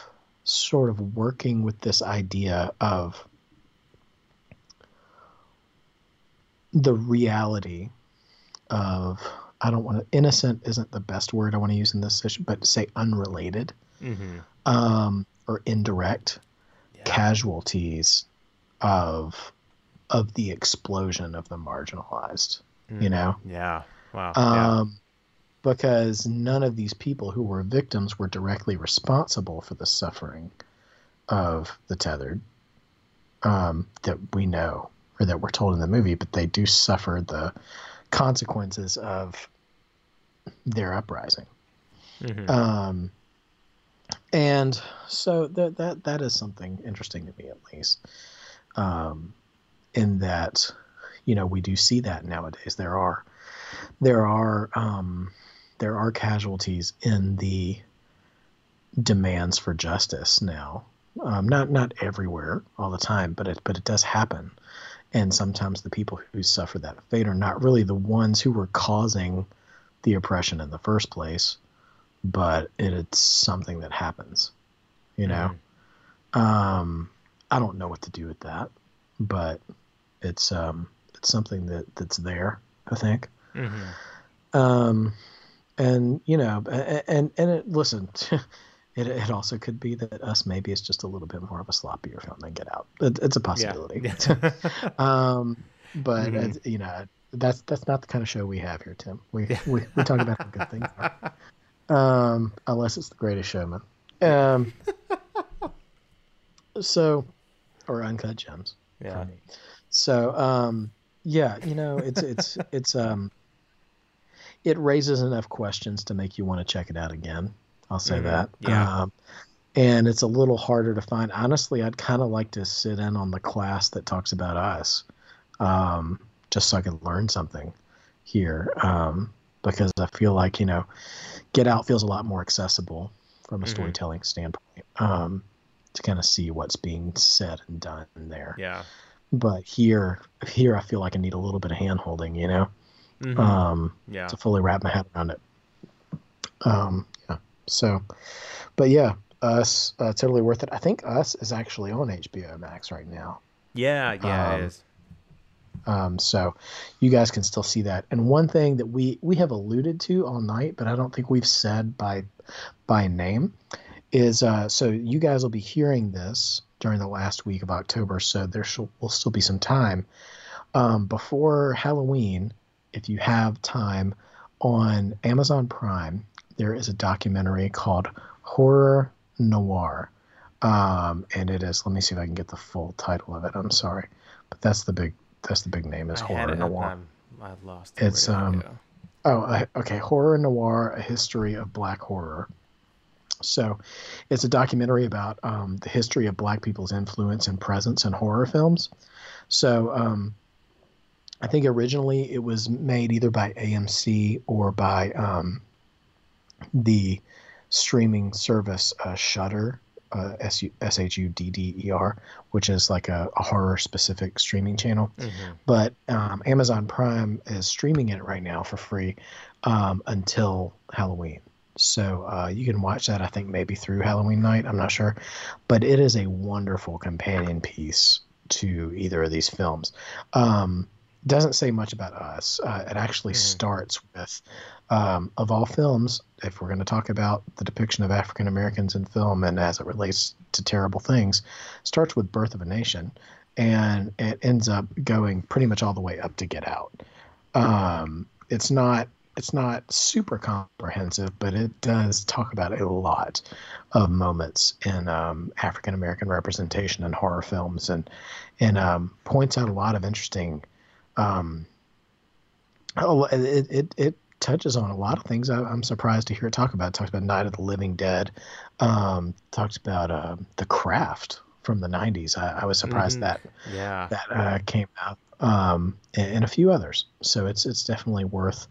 sort of working with this idea of the reality of I don't want to innocent isn't the best word I want to use in this situation, but say unrelated mm-hmm. um, or indirect yeah. casualties of of the explosion of the marginalized. Mm. You know? Yeah. Wow. Um, yeah because none of these people who were victims were directly responsible for the suffering of the tethered um, that we know or that we're told in the movie, but they do suffer the consequences of their uprising. Mm-hmm. Um, and so that that that is something interesting to me, at least, um, in that you know we do see that nowadays. There are there are um, there are casualties in the demands for justice now. Um, not not everywhere all the time, but it but it does happen, and sometimes the people who suffer that fate are not really the ones who were causing the oppression in the first place, but it, it's something that happens. You know, mm. um, I don't know what to do with that, but it's um, it's something that that's there. I think. Mm-hmm. Um, and you know, and and it, listen, it it also could be that us maybe it's just a little bit more of a sloppier film than Get Out. It, it's a possibility. Yeah. um, but mm-hmm. you know, that's that's not the kind of show we have here, Tim. We we, we talk about how good things are. Um, unless it's the Greatest Showman. Um, so, or Uncut Gems. Yeah. So, um, yeah, you know, it's it's it's um it raises enough questions to make you want to check it out again. I'll say mm-hmm. that. Yeah. Um, and it's a little harder to find. Honestly, I'd kind of like to sit in on the class that talks about us, um, just so I can learn something here. Um, because I feel like you know, Get Out feels a lot more accessible from a mm-hmm. storytelling standpoint. Um, to kind of see what's being said and done there. Yeah. But here, here I feel like I need a little bit of hand holding. You know mm-hmm. um, yeah. to fully wrap my head around it. Um. So, but yeah, us uh, totally worth it. I think Us is actually on HBO Max right now. Yeah, yeah, um, it is. Um, so you guys can still see that. And one thing that we we have alluded to all night, but I don't think we've said by by name, is uh, so you guys will be hearing this during the last week of October. So there shall, will still be some time um, before Halloween if you have time, on Amazon Prime, there is a documentary called Horror Noir. Um, and it is, let me see if I can get the full title of it. I'm sorry. But that's the big, that's the big name is I Horror Noir. i have lost it. It's, um, oh, okay. Horror Noir, a history of black horror. So it's a documentary about um, the history of black people's influence and presence in horror films. So, um, I think originally it was made either by AMC or by um, the streaming service uh, Shudder, uh, S H U D D E R, which is like a, a horror specific streaming channel. Mm-hmm. But um, Amazon Prime is streaming it right now for free um, until Halloween. So uh, you can watch that, I think, maybe through Halloween night. I'm not sure. But it is a wonderful companion piece to either of these films. Um, doesn't say much about us. Uh, it actually mm-hmm. starts with, um, of all films, if we're going to talk about the depiction of African Americans in film and as it relates to terrible things, starts with Birth of a Nation, and it ends up going pretty much all the way up to Get Out. Um, it's not it's not super comprehensive, but it does talk about a lot of moments in um, African American representation in horror films, and and um, points out a lot of interesting. Um, oh, it, it it touches on a lot of things. I, am surprised to hear it talk about. It talks about Night of the Living Dead. Um, talks about uh, the Craft from the '90s. I, I was surprised mm-hmm. that yeah that uh, came out, um, and, and, a few others. So it's it's definitely worth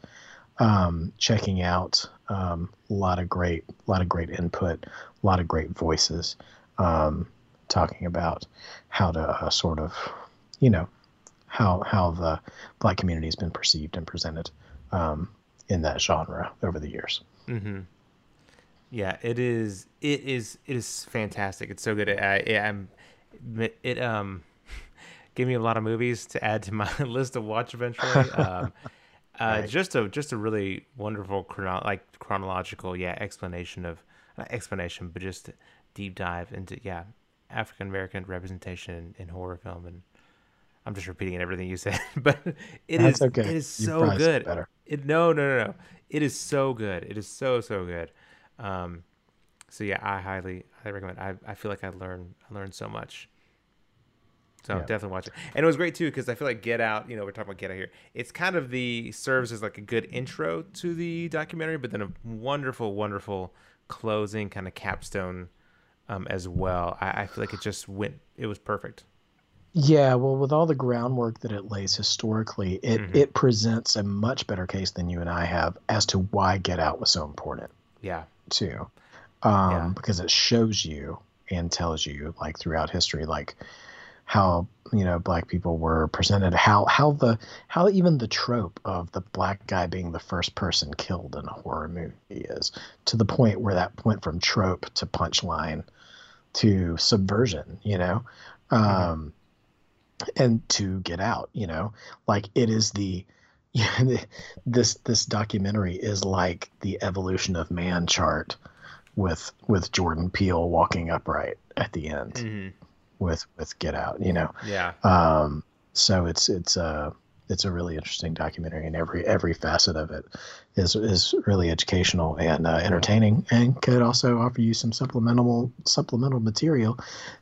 um, checking out. Um, a lot of great, a lot of great input, a lot of great voices um, talking about how to uh, sort of, you know, how how the black community has been perceived and presented um, in that genre over the years. Mm-hmm. Yeah, it is. It is. It is fantastic. It's so good. I, I'm. It um gave me a lot of movies to add to my list to watch eventually. Um, uh, right. Just a just a really wonderful chrono- like chronological yeah explanation of not explanation but just deep dive into yeah African American representation in, in, horror film and I'm just repeating everything you said but it That's is okay. it is so good. Better. It no no no no it is so good it is so so good. Um, so yeah, I highly highly recommend. I I feel like I learned I learned so much. So yeah. definitely watch it. And it was great too because I feel like Get Out. You know, we're talking about Get Out here. It's kind of the serves as like a good intro to the documentary, but then a wonderful, wonderful closing kind of capstone um, as well. I, I feel like it just went. It was perfect. Yeah, well, with all the groundwork that it lays historically, it mm-hmm. it presents a much better case than you and I have as to why Get Out was so important. Yeah. Too, um, yeah. because it shows you and tells you like throughout history, like how you know black people were presented how how the how even the trope of the black guy being the first person killed in a horror movie is to the point where that went from trope to punchline to subversion you know mm-hmm. um and to get out you know like it is the yeah, this this documentary is like the evolution of man chart with with Jordan Peele walking upright at the end. Mm-hmm with with Get Out. You know. Yeah. Um, so it's it's a it's a really interesting documentary, and every every facet of it is is really educational and uh, entertaining, and could also offer you some supplemental supplemental material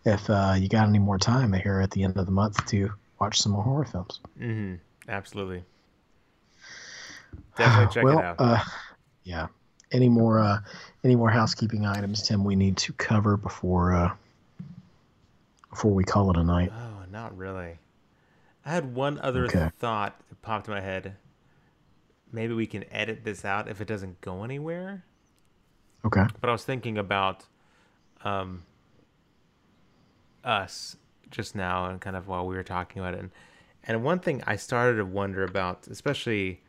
if uh, you got any more time here at the end of the month to watch some more horror films. Mm-hmm. Absolutely. Definitely check well, it out. Uh, yeah. Any more uh, any more housekeeping items, Tim? We need to cover before uh, before we call it a night? Oh, not really. I had one other okay. thought that popped in my head. Maybe we can edit this out if it doesn't go anywhere. Okay. But I was thinking about um, us just now and kind of while we were talking about it. And, and one thing I started to wonder about, especially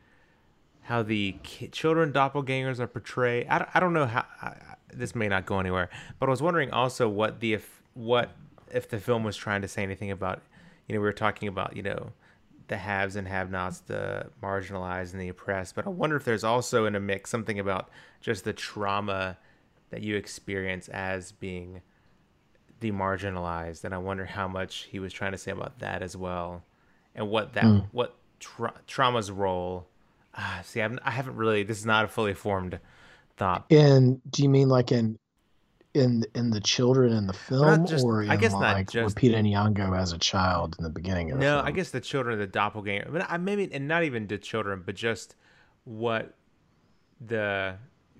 how the ki- children doppelgangers are portrayed. I don't, I don't know how I, this may not go anywhere, but I was wondering also what the if what if the film was trying to say anything about, you know, we were talking about, you know, the haves and have-nots, the marginalized and the oppressed. But I wonder if there's also in a mix something about just the trauma that you experience as being the marginalized, and I wonder how much he was trying to say about that as well, and what that mm. what tra- trauma's role. Ah, see, I've, I haven't really. This is not a fully formed thought. And do you mean like in in in the children in the film, just, or I guess like not just Lupita Nyong'o as a child in the beginning of no, I guess the children, the doppelganger. But I maybe and not even the children, but just what the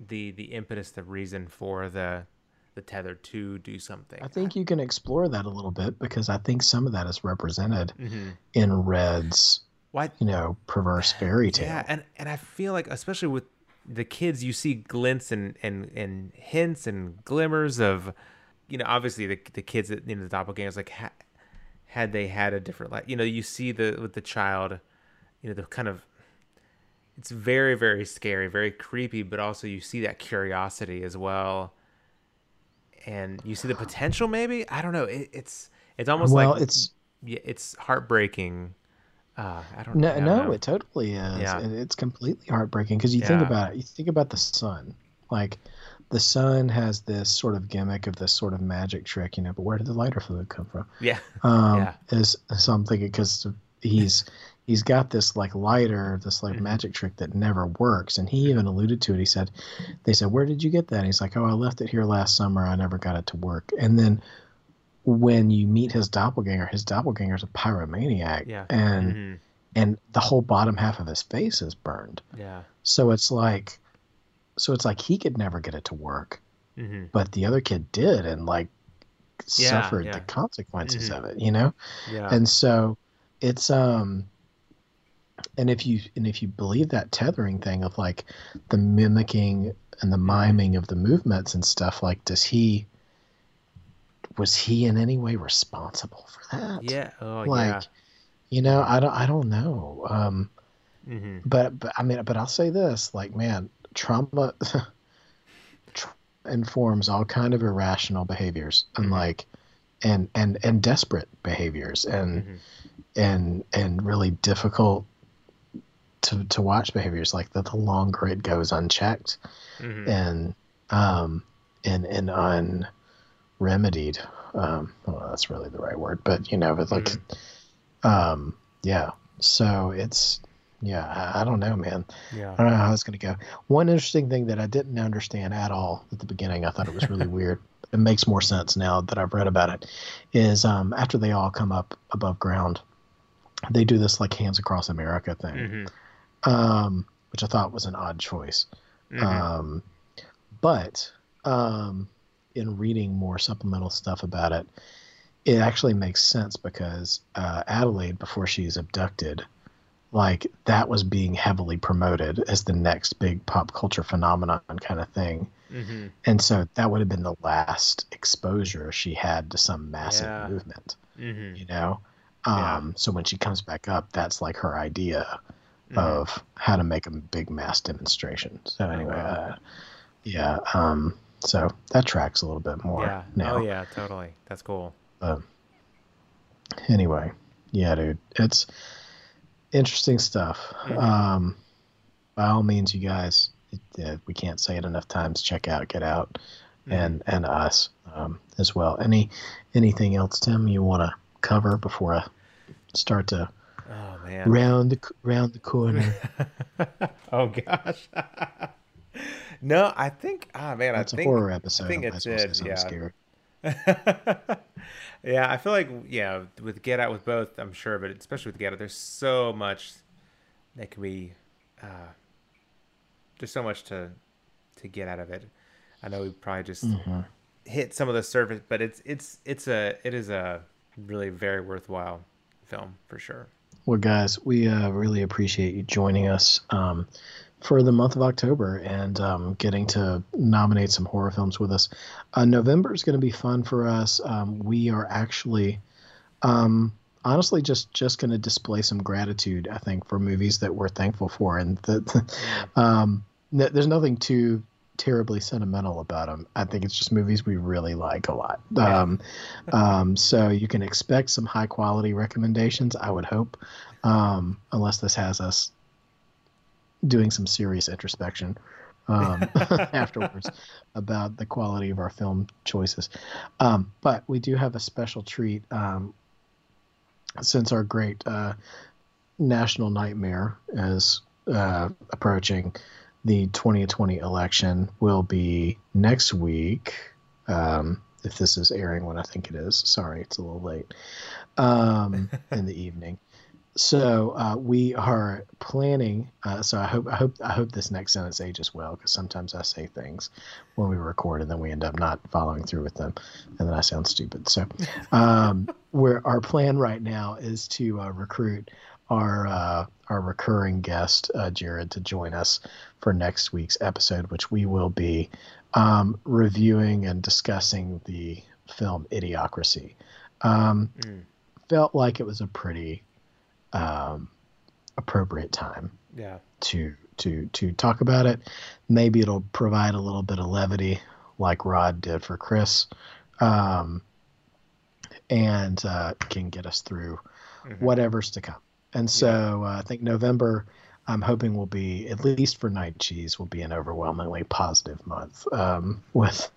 the the impetus, the reason for the the tether to do something. I think you can explore that a little bit because I think some of that is represented mm-hmm. in Red's, what you know, perverse fairy tale. Yeah, and and I feel like especially with the kids you see glints and and and hints and glimmers of you know obviously the the kids that you know the doppelgangers like ha, had they had a different life you know you see the with the child you know the kind of it's very very scary very creepy but also you see that curiosity as well. And you see the potential maybe? I don't know. It, it's it's almost well, like it's yeah it's heartbreaking uh, I don't. No, no, know. it totally is. Yeah. it's completely heartbreaking because you yeah. think about it. You think about the sun, Like, the sun has this sort of gimmick of this sort of magic trick, you know. But where did the lighter fluid come from? Yeah. Um, yeah. Is so I'm thinking because he's he's got this like lighter, this like mm-hmm. magic trick that never works. And he even alluded to it. He said, they said, where did you get that? And he's like, oh, I left it here last summer. I never got it to work. And then when you meet his doppelganger, his doppelganger is a pyromaniac. Yeah. And, mm-hmm. and the whole bottom half of his face is burned. Yeah. So it's like, so it's like he could never get it to work, mm-hmm. but the other kid did. And like, yeah, suffered yeah. the consequences mm-hmm. of it, you know? Yeah. And so it's um and if you and if you believe that tethering thing of like the mimicking and the miming of the movements and stuff like does he was he in any way responsible for that yeah oh like yeah. you know i don't i don't know um mm-hmm. but but i mean but i'll say this like man trauma informs all kind of irrational behaviors and mm-hmm. like and and and desperate behaviors and mm-hmm. and and really difficult to to watch behaviors like that the longer it goes unchecked mm-hmm. and um and and unremedied um well that's really the right word but you know but like mm-hmm. um yeah. So it's yeah I, I, don't know man. Yeah. I don't know how it's going to go. One interesting thing that i didn't understand at all at the beginning i thought it was really weird. It makes more sense now that i've read about it is um after they all come up above ground they do this like hands across america thing mm-hmm. um, which I thought was an odd choice. Mm-hmm. Um, but um, in reading more supplemental stuff about it, it actually makes sense because uh, Adelaide, before she's abducted, like that was being heavily promoted as the next big pop culture phenomenon kind of thing. Mm-hmm. And so that would have been the last exposure she had to some massive yeah. movement, mm-hmm. you know? Um, yeah. So when she comes back up, that's like her idea mm-hmm. of how to make a big mass demonstration. So oh, anyway, uh, yeah. Um, so that tracks a little bit more. Yeah. Now. Oh yeah, totally. That's cool. Uh, anyway, yeah, dude, it's interesting stuff. Mm-hmm. Um, by all means, you guys, it, uh, we can't say it enough times. Check out, get out, mm-hmm. and and us um, as well. Any anything else, Tim? You want to cover before I start to Oh man. Round the round the corner. oh gosh. no, I think. Ah oh, man, That's I think a horror episode. I think it's it. Yeah. Scary. yeah, I feel like yeah, with Get Out with both, I'm sure, but especially with Get Out, there's so much that can be. Uh, there's so much to to get out of it. I know we probably just mm-hmm. hit some of the surface, but it's it's it's a it is a really very worthwhile film for sure. Well, guys, we uh, really appreciate you joining us um, for the month of October and um, getting to nominate some horror films with us. Uh, November is going to be fun for us. Um, we are actually, um, honestly, just just going to display some gratitude. I think for movies that we're thankful for, and that um, there's nothing too terribly sentimental about them. I think it's just movies we really like a lot. Um, um, so you can expect some high quality recommendations. I would hope, um, unless this has us doing some serious introspection um, afterwards about the quality of our film choices. Um, but we do have a special treat um, since our great uh, national nightmare is uh, approaching the 2020 election will be next week. Um, if this is airing when I think it is, sorry, it's a little late um, in the evening. So uh, we are planning. Uh, so I hope I hope I hope this next sentence ages well because sometimes I say things when we record and then we end up not following through with them, and then I sound stupid. So, um, where our plan right now is to uh, recruit our uh, our recurring guest uh, Jared to join us for next week's episode, which we will be um, reviewing and discussing the film Idiocracy. Um, mm. Felt like it was a pretty um, appropriate time. Yeah. To to to talk about it. Maybe it'll provide a little bit of levity, like Rod did for Chris, um, and uh, can get us through mm-hmm. whatever's to come. And so uh, I think November, I'm hoping will be at least for Night Cheese will be an overwhelmingly positive month um, with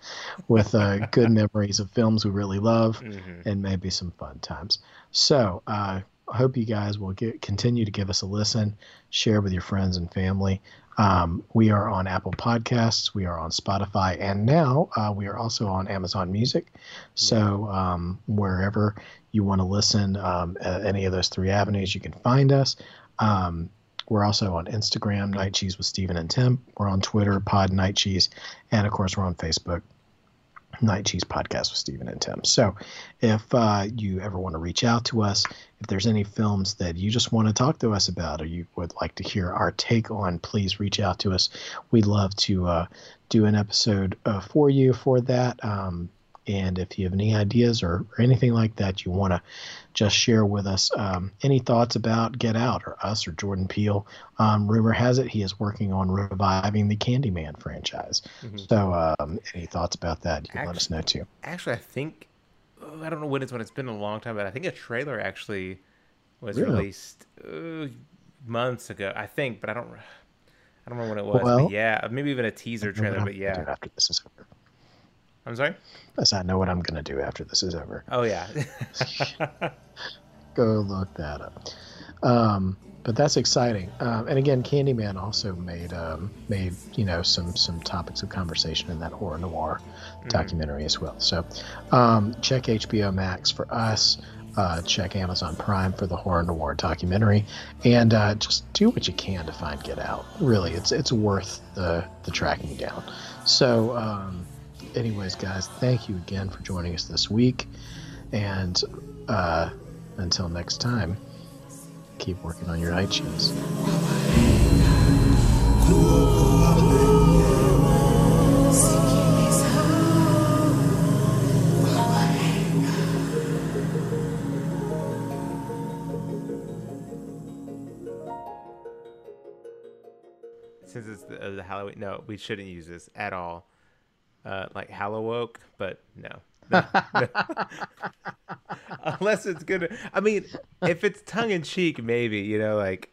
with uh, good memories of films we really love mm-hmm. and maybe some fun times. So uh, hope you guys will get, continue to give us a listen, share with your friends and family. Um, we are on Apple Podcasts, we are on Spotify, and now uh, we are also on Amazon Music. So um, wherever you want to listen, um, any of those three avenues, you can find us. Um, we're also on Instagram, Night Cheese with Stephen and Tim. We're on Twitter, Pod Night Cheese, and of course we're on Facebook, Night Cheese Podcast with Stephen and Tim. So if uh, you ever want to reach out to us, if there's any films that you just want to talk to us about or you would like to hear our take on, please reach out to us. We'd love to uh, do an episode uh, for you for that. Um, and if you have any ideas or, or anything like that you want to just share with us, um, any thoughts about Get Out or us or Jordan Peele, um, rumor has it he is working on reviving the Candyman franchise. Mm-hmm. So, um, any thoughts about that, you can actually, let us know too. Actually, I think, I don't know when it's when it's been a long time, but I think a trailer actually was really? released uh, months ago, I think, but I don't. I don't remember when it was. Well, yeah, maybe even a teaser trailer, but yeah. After this is over. I'm sorry. Yes, I know what I'm going to do after this is over. Oh yeah. Go look that up. Um, but that's exciting. Um, and again, Candyman also made um, made you know some some topics of conversation in that Horror Noire mm-hmm. documentary as well. So um, check HBO Max for us. Uh, check Amazon Prime for the Horror Noire documentary, and uh, just do what you can to find Get Out. Really, it's it's worth the the tracking down. So um, anyways, guys, thank you again for joining us this week. And uh, until next time, keep working on your cheese. Since it's the, uh, the Halloween, no, we shouldn't use this at all uh, like Hallowoke, but no. no, no. Unless it's good. I mean, if it's tongue in cheek, maybe you know, like